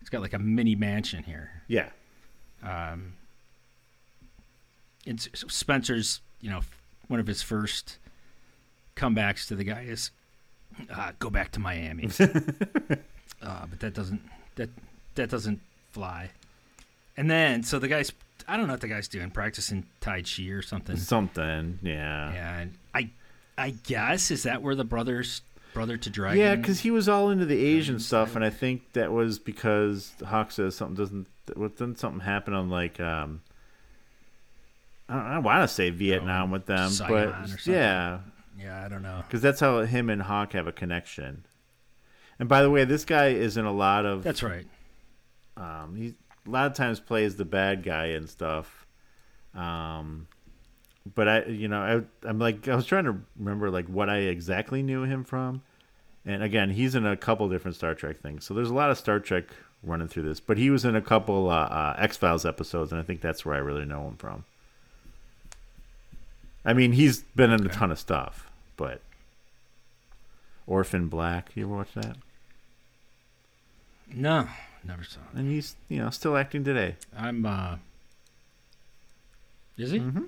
He's got like a mini mansion here. Yeah. Um, it's Spenser's, you know, one of his first comebacks to the guy is uh, go back to Miami. uh, but that doesn't that that doesn't fly. And then so the guy's I don't know what the guy's doing, practicing Tai Chi or something. Something. Yeah. And I I guess is that where the brothers brother to dragon? Yeah, because he was all into the Asian stuff, and I think that was because Hawk says something doesn't. What didn't something happen on like um. I, don't, I want to say Vietnam with them, Oh, Saigon but yeah, yeah, I don't know. because that's how him and Hawk have a connection. And by the way, this guy is in a lot of That's right. Um, he a lot of times plays the bad guy and stuff. Um, but I, you know, I, I'm like, I was trying to remember like what I exactly knew him from. And again, he's in a couple different Star Trek things, so there's a lot of Star Trek running through this. But he was in a couple uh, uh, X Files episodes, and I think that's where I really know him from. I mean, he's been in a ton of stuff, but Orphan Black, you ever watch that? No, never saw it. And he's, you know, still acting today. I'm uh Is he? Mm-hmm.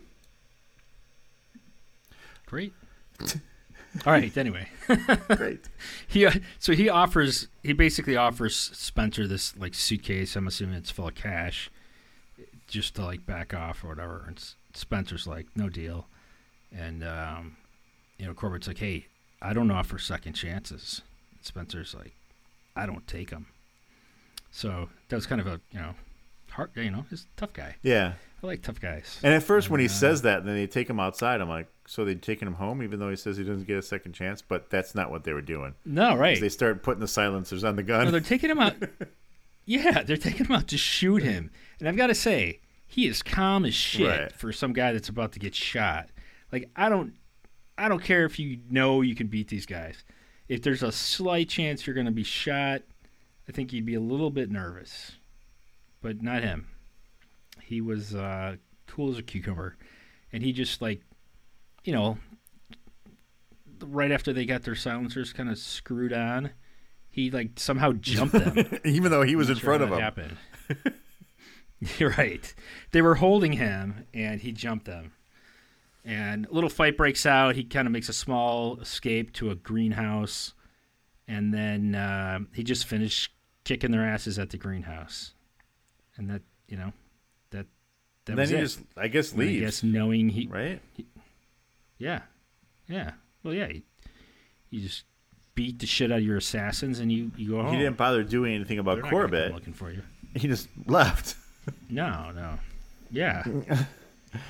Great. All right, anyway. Great. he uh, so he offers he basically offers Spenser this like suitcase, I'm assuming it's full of cash just to like back off or whatever. And Spenser's like, "No deal." And um you know, Corbett's like, "Hey, I don't offer second chances." And Spenser's like, "I don't take them." So, that was kind of a, you know, hard, you know, he's a tough guy. Yeah. I like tough guys. And at first, when he Uh, says that, then they take him outside. I'm like, so they taking him home, even though he says he doesn't get a second chance. But that's not what they were doing. No, right. They start putting the silencers on the gun. No, they're taking him out. yeah, they're taking him out to shoot him. And I've got to say, he is calm as shit Right. for some guy that's about to get shot. Like I don't, I don't care if you know you can beat these guys. If there's a slight chance you're going to be shot, I think you'd be a little bit nervous. But not him. He was uh, cool as a cucumber, and he just like, you know, right after they got their silencers kind of screwed on, he like somehow jumped them. even though he was in sure front of them. Happened. You're right. They were holding him, and he jumped them. And a little fight breaks out. He kind of makes a small escape to a greenhouse, and then uh, he just finished kicking their asses at the greenhouse. And that, you know, that that And then was he it. just, I guess, And I guess knowing he, right? yeah, yeah. Well, yeah. You, you just beat the shit out of your assassins, and you you go home. He didn't bother doing anything about They're Corbett. looking for you. He just left. No, no. Yeah.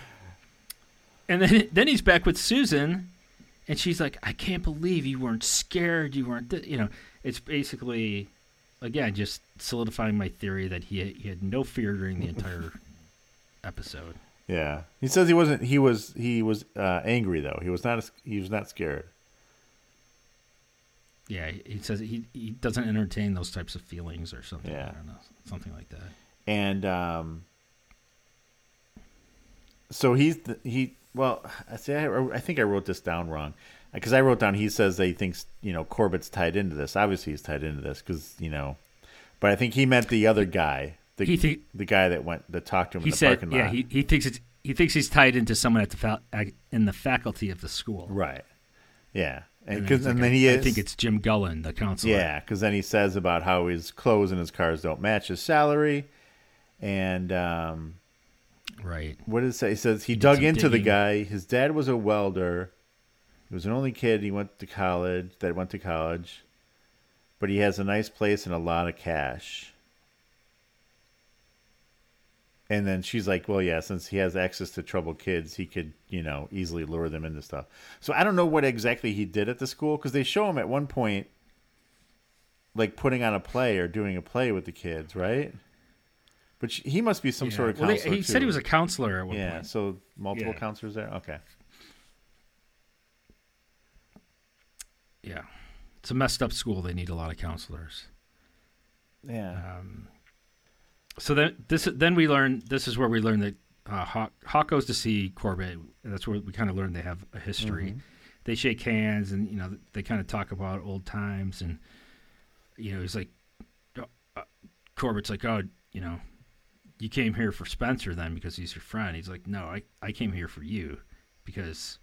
and then then he's back with Susan and she's like, "I can't believe you weren't scared. You weren't th-. you know, it's basically again just solidifying my theory that he he had no fear during the entire episode. Yeah. He says he wasn't. He was. He was uh, angry though. He was not. He was not scared. Yeah, he says he he doesn't entertain those types of feelings or something. Yeah. I don't know, something like that. and um, so he's the, he. Well, I say I, I think I wrote this down wrong. Because I wrote down he says that he thinks you know Corbett's tied into this. Obviously, he's tied into this because you know, but I think he meant the other guy, the He thi- the guy that went that talked to him He in the said, parking lot. yeah, he, he thinks it's he thinks he's tied into someone at the fa- in the faculty of the school. right, yeah, and And, and, like, then I, he is, I think it's Jim Gullen, the counselor. yeah, because then he says about how his clothes and his cars don't match his salary, and um, right. what does it say? He says he, did dug into the guy. His dad was a welder. He was an only kid. He went to college. That went to college, but he has a nice place and a lot of cash. And then she's like, "Well, yeah, since he has access to troubled kids, he could, you know, easily lure them into stuff." So I don't know what exactly he did at the school because they show him at one point, like putting on a play or doing a play with the kids, right? But sh- he must be some Yeah. sort of Well, they- counselor. he said he was a counselor at one Yeah, point. so multiple Yeah. counselors there. Okay. Yeah, it's a messed up school. They need a lot of counselors. Yeah. Um, so then this then we learn this is where we learn that uh, Hawk, Hawk goes to see Corbett. That's where we kind of learn they have a history. They shake hands and you know they kind of talk about old times and you know he's like uh, Corbett's like oh you know you came here for Spenser then because he's your friend. He's like no I I came here for you because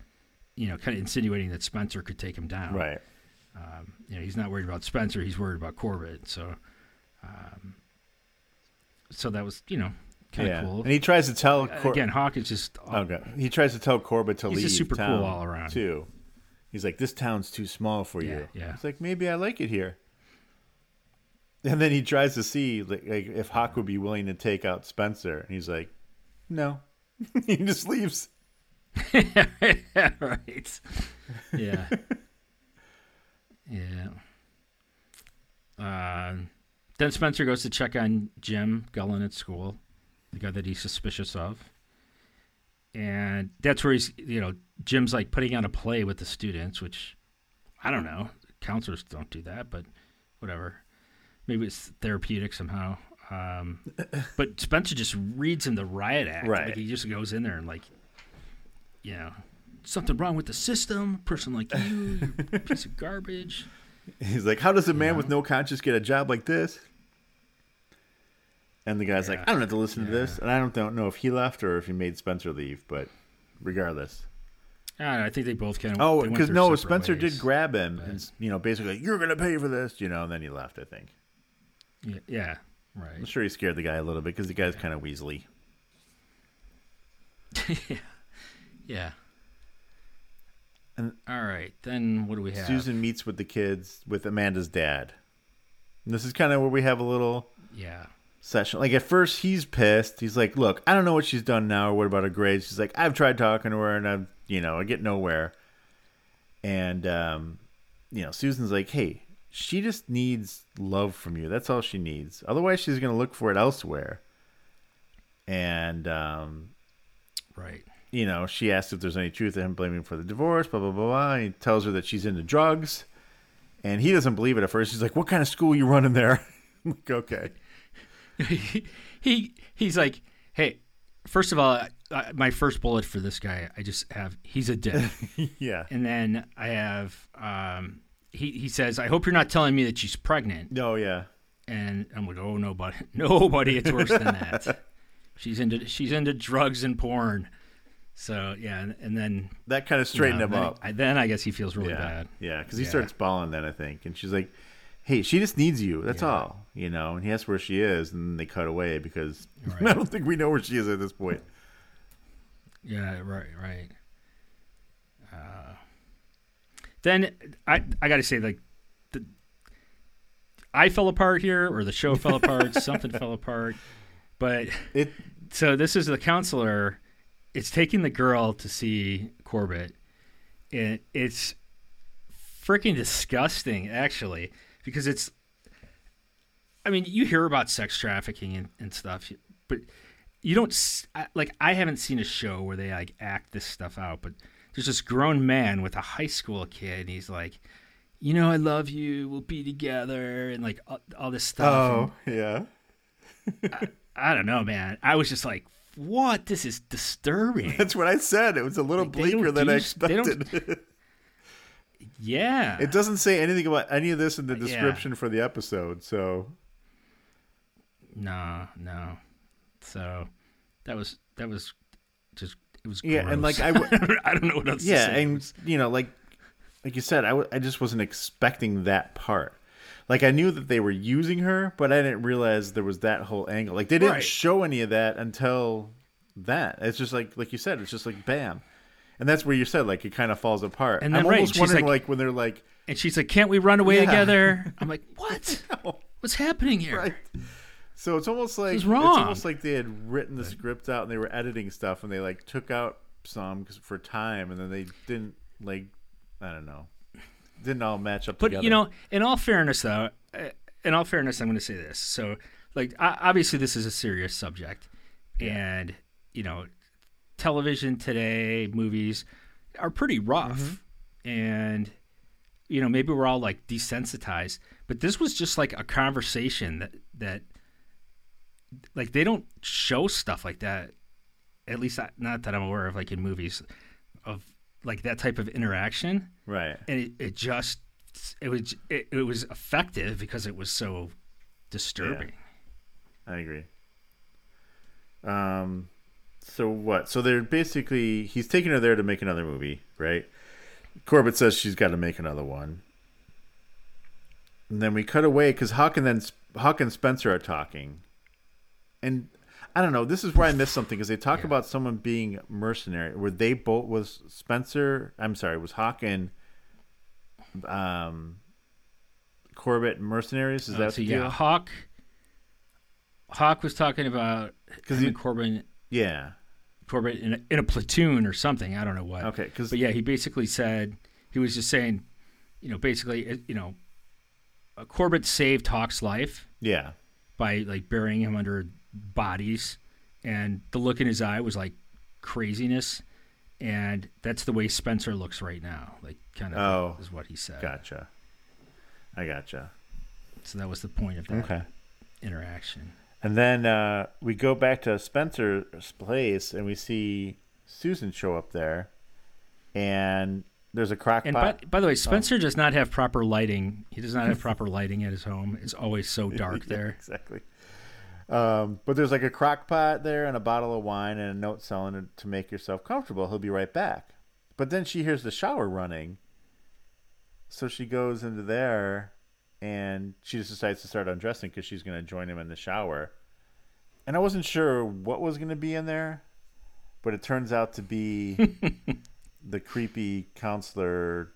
you know kind of insinuating that Spenser could take him down right. Um, you know, he's not worried about Spenser. He's worried about Corbett. So, um, so that was you know kind of yeah. cool. And he tries to tell Cor- Again, Hawk is just Okay. He tries to tell Corbett to He's leave He's super cool all around. too. He's like, "This town's too small for Yeah, you." yeah. It's like maybe I like it here. And then he tries to see like, like if Hawk would be willing to take out Spenser, and he's like, "No." he just leaves. right. Yeah. Yeah. Uh, then Spenser goes to check on Jim Gullen at school, the guy that he's suspicious of. And that's where he's, you know, Jim's like putting on a play with the students, which I don't know. Counselors don't do that, but whatever. Maybe it's therapeutic somehow. Um, but Spenser just reads him the riot act. Right. Like he just goes in there and like, you know, something wrong with the system. Person like you, piece of garbage. He's like, "How does a man Yeah. with no conscience get a job like this?" And the guy's like, "I don't have to listen to this." And I don't don't know if he left or if he made Spenser leave, but regardless. I, I think they both kind of. Oh, because no, Spenser ways. did grab him but- and you know basically you're gonna pay for this, you know, and then he left. I think. Yeah, yeah I'm sure he scared the guy a little bit because the guy's kind of weaselly. Yeah, yeah. And- all right, then what do we have? Susan meets with the kids with Amanda's dad. And this is kind of where we have a little Yeah. session. Like at first, he's pissed. He's like, "Look, I don't know what she's done now. Or what about her grades?" She's like, "I've tried talking to her, and I've, you know, I get nowhere." And um, you know, Susan's like, "Hey, she just needs love from you. That's all she needs. Otherwise, she's gonna look for it elsewhere." And um, Right. You know, she asks if there's any truth to him blaming for the divorce, blah, blah, blah, blah. And he tells her that she's into drugs. And he doesn't believe it at first. He's like, What kind of school you running there? I'm like, okay. he he's like, hey, first of all, I, my first bullet for this guy, I just have he's a dick, yeah. and then I have um, he he says, I hope you're not telling me that she's pregnant, No, yeah. and I'm like, oh nobody, nobody, it's worse than that. she's into she's into drugs and porn. So yeah, and, and then That kind of you straightened know, him up. I, then I guess he feels really yeah. bad. Yeah. Because he Yeah. starts bawling then, I think. And she's like, Hey, she just needs you. That's Yeah. all. You know, and he asks where she is. And then they cut away because Right. I don't think we know where she is at this point. Yeah, right, right. Uh, then I I got to say like the I fell apart here or the show fell apart, something fell apart. But It so this is the counselor. It's taking the girl to see Corbett. And it's freaking disgusting, actually, because it's. I mean, you hear about sex trafficking and, and stuff, but you don't like. I haven't seen a show where they like act this stuff out. But there's this grown man with a high school kid, and he's like, "You know, I love you. We'll be together," and like all, all this stuff. Oh, and- yeah. I don't know, man. I was just like, what? This is disturbing. That's what I said. It was a little Like, bleaker than I do- don't- expected. Yeah. It doesn't say anything about any of this in the Yeah. description for the episode. So No, no. So that was that was just it was yeah, and gross. like I, w- I don't know what else. yeah, to say. It and you know, like like you said, I, w- I just wasn't expecting that part. Like I knew that they were using her, but I didn't realize there was that whole angle. Like they didn't Right. show any of that until that. It's just like like you said, it's just like bam. And that's where you said like it kind of falls apart. And I'm then, right, almost she's wondering like- like, when they're like and she's like, "Can't we run away Yeah. together?" I'm like, "What? What's happening here?" right. So it's almost like it's almost like they had written the script out and they were editing stuff and they like took out some for time and then they didn't like I don't know didn't all match up But together. you know, in all fairness, though, uh, in all fairness, I'm going to say this. So, like, obviously, this is a serious subject, and you know, television today, movies are pretty rough, Mm-hmm. and you know, maybe we're all like desensitized, but this was just like a conversation that that like they don't show stuff like that. At least not, not that I'm aware of, like in movies, of like that type of interaction right. and it, it just it was it, it was effective because it was so disturbing. I agree. Um, so what? So they're basically he's taking her there to make another movie, right? Corbett says she's got to make another one, and then we cut away because Huck and then Huck and Spenser are talking, and I don't know. This is where I missed something because they talk about someone being mercenary. Were they both was Spenser? I'm sorry, was Huck and um Corbett mercenaries? Is Uh, that so yeah? Hawk. Hawk was talking about 'Cause because Corbin Yeah. Corbett in a, in a platoon or something. I don't know what. Okay, 'cause- but yeah, he basically said he was just saying, you know, basically, you know, uh, Corbett saved Hawk's life Yeah. by like burying him under bodies, and the look in his eye was like craziness, and that's the way Spenser looks right now. Like kind of Oh. is what he said. Gotcha. I gotcha. So that was the point of that Okay. interaction. And then uh, we go back to Spenser's place and we see Susan show up there. And there's a crock And by, by the way, Spenser does not have proper lighting. He does not have proper lighting at his home. It's always so dark Yeah, there. exactly. Um, but there's like a crock pot there and a bottle of wine and a note telling her to make yourself comfortable. He'll be right back. But then she hears the shower running. So she goes into there and she just decides to start undressing because she's going to join him in the shower. And I wasn't sure what was going to be in there, but it turns out to be the creepy counselor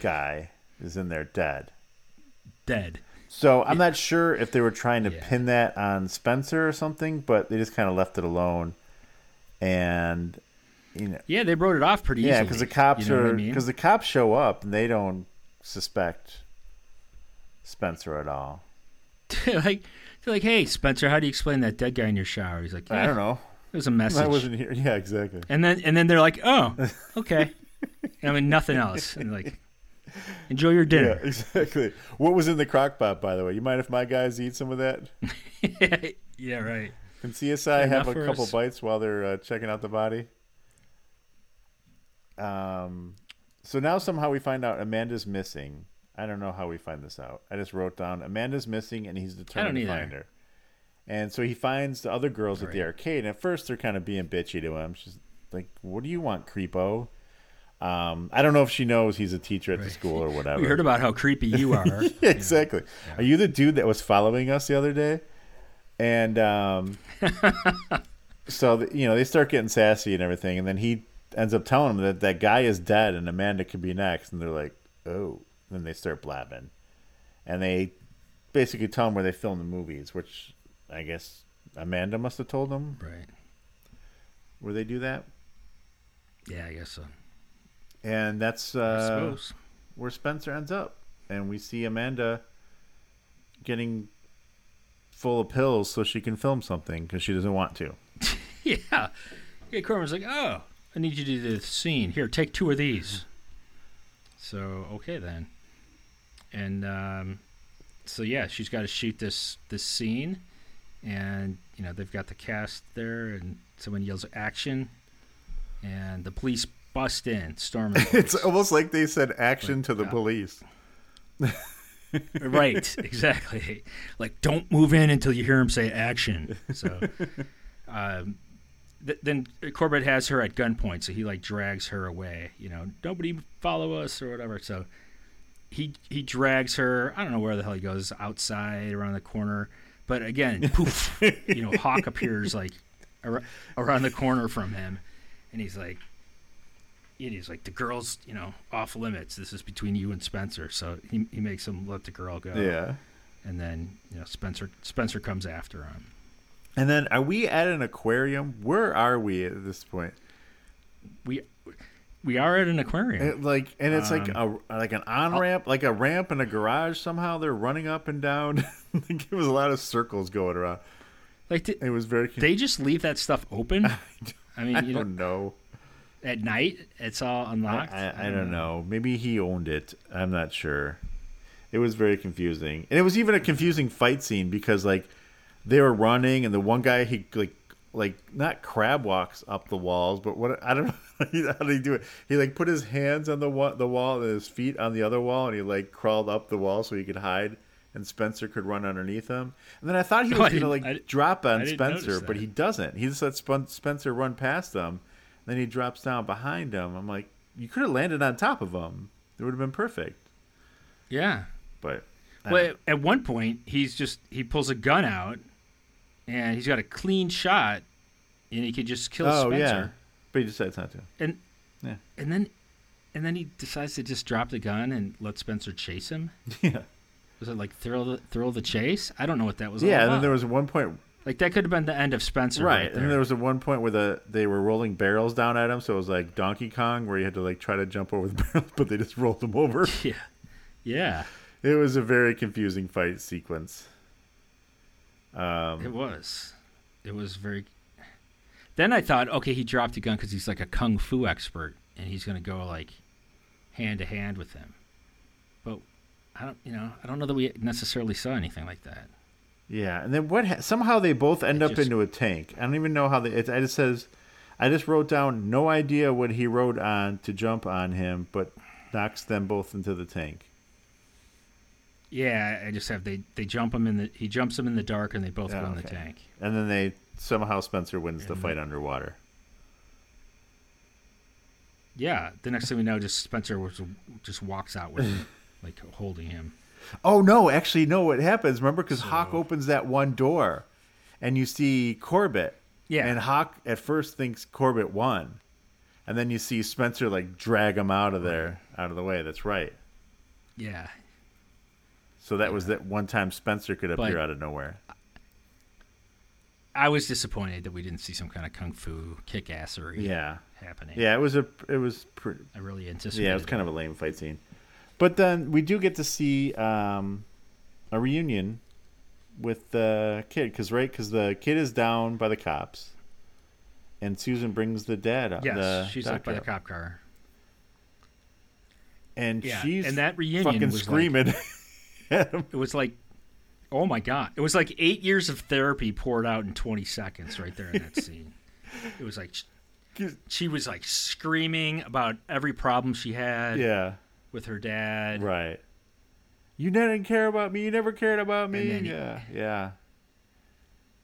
guy is in there dead. Dead. So I'm not sure if they were trying to Yeah. pin that on Spenser or something, but they just kind of left it alone. And you know, Yeah, they wrote it off pretty yeah, easily. because the cops you know are what I mean? because the cops show up and they don't suspect Spenser at all. Like, they're like, hey, Spenser, how do you explain that dead guy in your shower? He's like, I don't know. It was a message. I wasn't here. Yeah, exactly. And then and then they're like, oh, okay. And I mean, nothing else. And like, enjoy your dinner. Yeah, exactly. What was in the crock pot, by the way? You mind if my guys eat some of that? Yeah, right. Can CSI have a couple us? bites while they're uh, checking out the body? Um, so now somehow we find out Amanda's missing. I don't know how we find this out. I just wrote down Amanda's missing, and he's determined to find her. And so he finds the other girls at the arcade. And at first, they're kind of being bitchy to him. She's like, "What do you want, creepo?" Um, I don't know if she knows he's a teacher at the school or whatever. We heard about how creepy you are. Yeah, exactly. Are you the dude that was following us the other day? And um, so the, you know they start getting sassy and everything, and then he ends up telling them that that guy is dead and Amanda could be next, and they're like, "Oh." then they start blabbing, and they basically tell him where they filmed the movies, which I guess Amanda must have told them right. where they do that, Yeah, I guess so. And that's uh, where Spenser ends up, and we see Amanda getting full of pills so she can film something because she doesn't want to. Yeah. Yeah, Corbin's like, oh, I need you to do the scene. Here, take two of these. So, okay then. And um, so yeah, she's got to shoot this this scene, and you know they've got the cast there, and someone yells action, and the police bust in, storm. It's almost like they said action to the police. right, exactly. Like, don't move in until you hear him say action. So, um, th- then Corbett has her at gunpoint, so he like drags her away. You know, nobody follow us or whatever. So he he drags her. I don't know where the hell he goes, outside around the corner. But again, poof, you know, Hawk appears like ar- around the corner from him, and he's like. He's like the girl's, you know, off limits. This is between you and Spenser. So he, he makes him let the girl go Yeah. and then you know Spenser Spenser comes after him. And then are we at an aquarium? Where are we at this point? We we are at an aquarium. It, like and it's like Um, a like an on ramp, like a ramp in a garage. Somehow they're running up and down. like it was a lot of circles going around. like It was very. Con- they just leave that stuff open. I mean, I you know, don't know. At night it's all unlocked. I, I, I don't know. Maybe he owned it. I'm not sure. It was very confusing, and it was even a confusing fight scene because like they were running, and the one guy he like like not crab walks up the walls, but what I don't know how did he do it. He like put his hands on the wall, the wall, and his feet on the other wall, and he like crawled up the wall so he could hide. And Spenser could run underneath him, and then I thought he was I gonna like I drop on Spenser, but he doesn't. He just let Spen- Spenser run past him, then he drops down behind him. I'm like, you could have landed on top of him. It would have been perfect. yeah. But Well, at one point he's just he pulls a gun out, and he's got a clean shot, and he could just kill oh Spenser. yeah, but he decides not to. And Yeah. and then and then he decides to just drop the gun and let Spenser chase him. Yeah, Was it like thrill the thrill the chase? I don't know what that was. all yeah. And then there was one point, Like that could have been the end of Spenser. right? Right, and then there was a one point where the they were rolling barrels down at him, so it was like Donkey Kong, where you had to like try to jump over the barrels, but they just rolled them over. yeah, yeah, It was a very confusing fight sequence. Um, it was. It was very. Then I thought, okay, he dropped a gun because he's like a kung fu expert, and he's gonna go like hand to hand with him. But I don't, you know, I don't know that we necessarily saw anything like that. Yeah, and then what? Ha- somehow they both end It up just- into a tank. I don't even know how they. It, it just says, I just wrote down no idea what he rode on to jump on him, but knocks them both into the tank. Yeah, I just have they they jump him in the he jumps him in the dark, and they both go in the tank. And then they somehow Spenser wins the Mhm. fight underwater. Yeah, the next thing we know, just Spenser was, just walks out with him, like holding him. Oh no! Actually, no. What happens? Remember, because Hawk opens that one door, and you see Corbett. Yeah. And Hawk at first thinks Corbett won, and then you see Spenser like drag him out of there, out of the way. That's right. Yeah, So that was that one time Spenser could appear But- out of nowhere. I was disappointed that we didn't see some kind of kung fu kick assery Yeah. happening. Yeah, it was a it was pretty, I really anticipated. yeah, it was kind of a lame fight scene. But then we do get to see um, a reunion with the kid cuz right cuz the kid is down by the cops and Susan brings the dad up. Yes, the she's like by the cop car. And Yeah, she's and that reunion fucking was like- screaming. at. It was like, oh my god, it was like eight years of therapy poured out in twenty seconds right there in that scene. It was like she, she was like screaming about every problem she had yeah, with her dad. right. You didn't care about me. You never cared about me. yeah, yeah.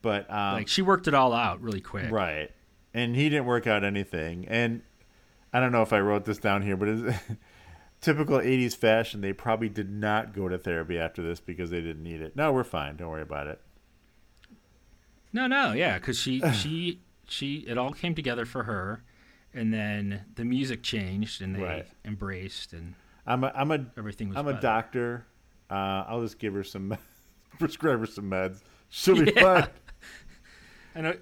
But um, Like she worked it all out really quick. Right. And he didn't work out anything. And I don't know if I wrote this down here, but it's typical 80s fashion. They probably did not go to therapy after this because they didn't need it. No, we're fine. Don't worry about it. No, no, yeah, because she she she it all came together for her, and then the music changed and they Right. embraced and I'm a, I'm a, everything was. I'm a doctor. Uh, I'll just give her some, prescribe her some meds. She'll be Yeah. fine. I know,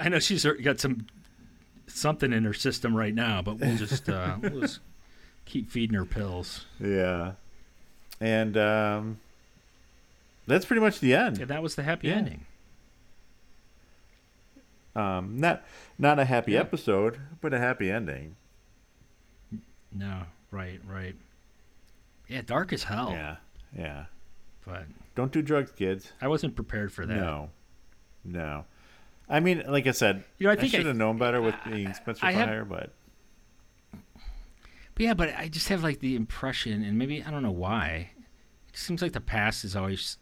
I know she's got some something in her system right now, but we'll just uh, we'll just keep feeding her pills. Yeah. And um, that's pretty much the end. Yeah, that was the happy Yeah. ending. Um, not not a happy Yeah. episode, but a happy ending. No, right, right. Yeah, dark as hell. Yeah. Yeah. but Don't do drugs, kids. I wasn't prepared for that. No, no. I mean, like I said, You know, I think I- should have known better with being Spenser I have- but But yeah, but I just have like the impression, and maybe I don't know why. It seems like the past is always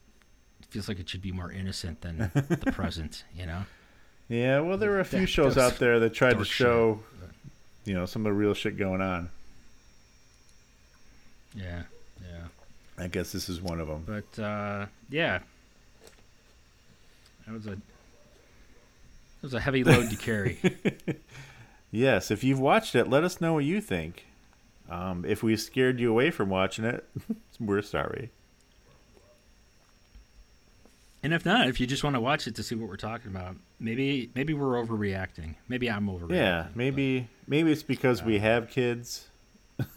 feels like it should be more innocent than the present. You know? Yeah, well, there were a few That- shows out there that tried to dark shit. show, you know, some of the real shit going on. Yeah. I guess this is one of them. But uh, yeah, that was a that was a heavy load to carry. Yes, if you've watched it, let us know what you think. Um, if we scared you away from watching it, we're sorry. and if not, if you just want to watch it to see what we're talking about, maybe maybe we're overreacting. Maybe I'm overreacting. Yeah, maybe maybe it's because we have kids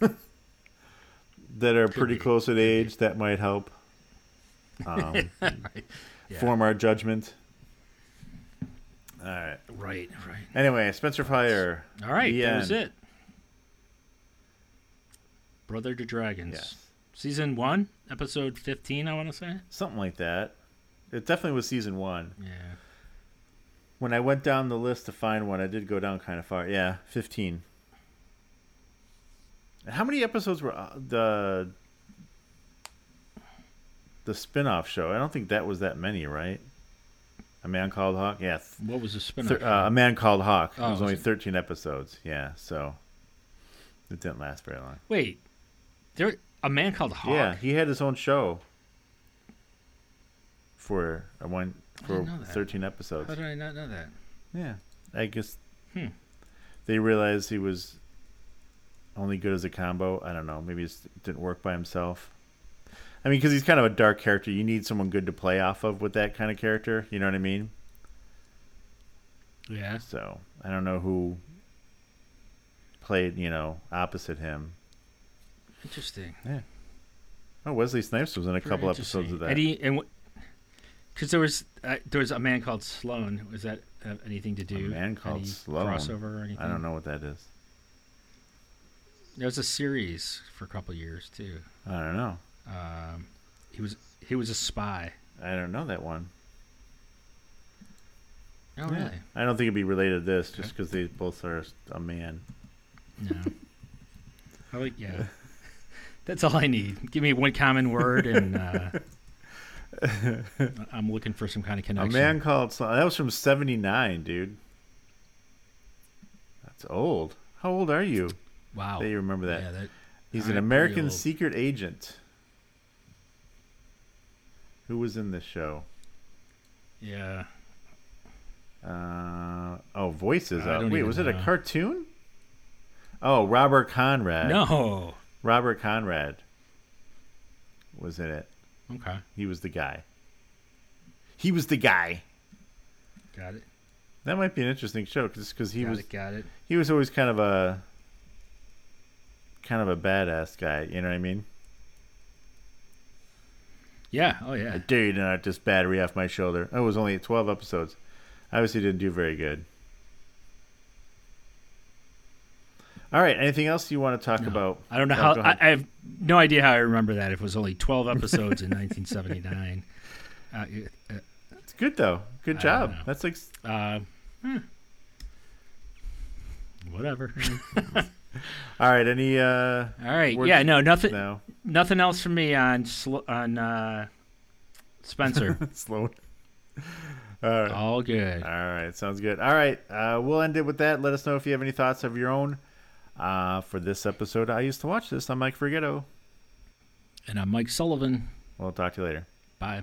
that are pretty close in age. That might help um, Yeah. form our judgment. All right. Right, right. Anyway, Spenser Fire. All right, The that was it. Brother to Dragons. Yes. Season one, episode fifteen. I want to say. Something like that. It definitely was season one. Yeah. When I went down the list to find one, I did go down kind of far. Yeah, fifteen. How many episodes were uh, the the spin-off show? I don't think that was that many, right? A Man Called Hawk. Yeah, What was the spin thir- uh, A Man Called Hawk. Oh, it was was only it? thirteen episodes. Yeah, so it didn't last very long. Wait, there a man called Hawk. Yeah, he had his own show for a one for didn't know that. thirteen episodes. How did I not know that? Yeah, I guess Hmm. they realized he was only good as a combo. I don't know. Maybe it didn't work by himself. I mean, because he's kind of a dark character. You need someone good to play off of with that kind of character. You know what I mean? Yeah. So I don't know who played, you know, opposite him. Interesting. Yeah. Oh, Wesley Snipes was in a Very couple episodes of that. Eddie and because there was uh, there was a man called Sloan. Was that uh, anything to do? A man called Sloan? crossover or anything? I don't know what that is. There was a series for a couple years too. I don't know. Um, he was he was a spy. I don't know that one. Oh Yeah. really? I don't think it'd be related to this, just because they both are a man. No. I like yeah. That's all I need. Give me one common word, and uh, I'm looking for some kind of connection. A man called Sloan. That was from '79, dude. That's old. How old are you? Wow. You remember that? Yeah, that He's an American old. secret agent. Who was in this show? yeah. Uh, oh, voices. I wait, was it a cartoon? Oh, Robert Conrad. No. Robert Conrad was in it. Okay. He was the guy. He was the guy. Got it. That might be an interesting show because he got was it. Got it. he was always kind of a kind of a badass guy. You know what I mean? Yeah. Oh yeah. I dare you to knock this battery off my shoulder. Oh, it was only twelve episodes. Obviously, didn't do very good. All right. Anything else you want to talk No. about? I don't know Oh, how. I. I have no idea how I remember that. If it was only 12 episodes in 1979. Uh, It's good though. Good job. That's like uh, hmm. Whatever. all right. Any uh? All right. Yeah. No. Nothing. No. Nothing else from me on sl- on uh, Spenser. Slow. All right. All good. All right, sounds good. All right, uh, we'll end it with that. Let us know if you have any thoughts of your own uh, for this episode. I used to watch this. I'm Mike Frigetto. And I'm Mike Sullivan. We'll talk to you later. Bye.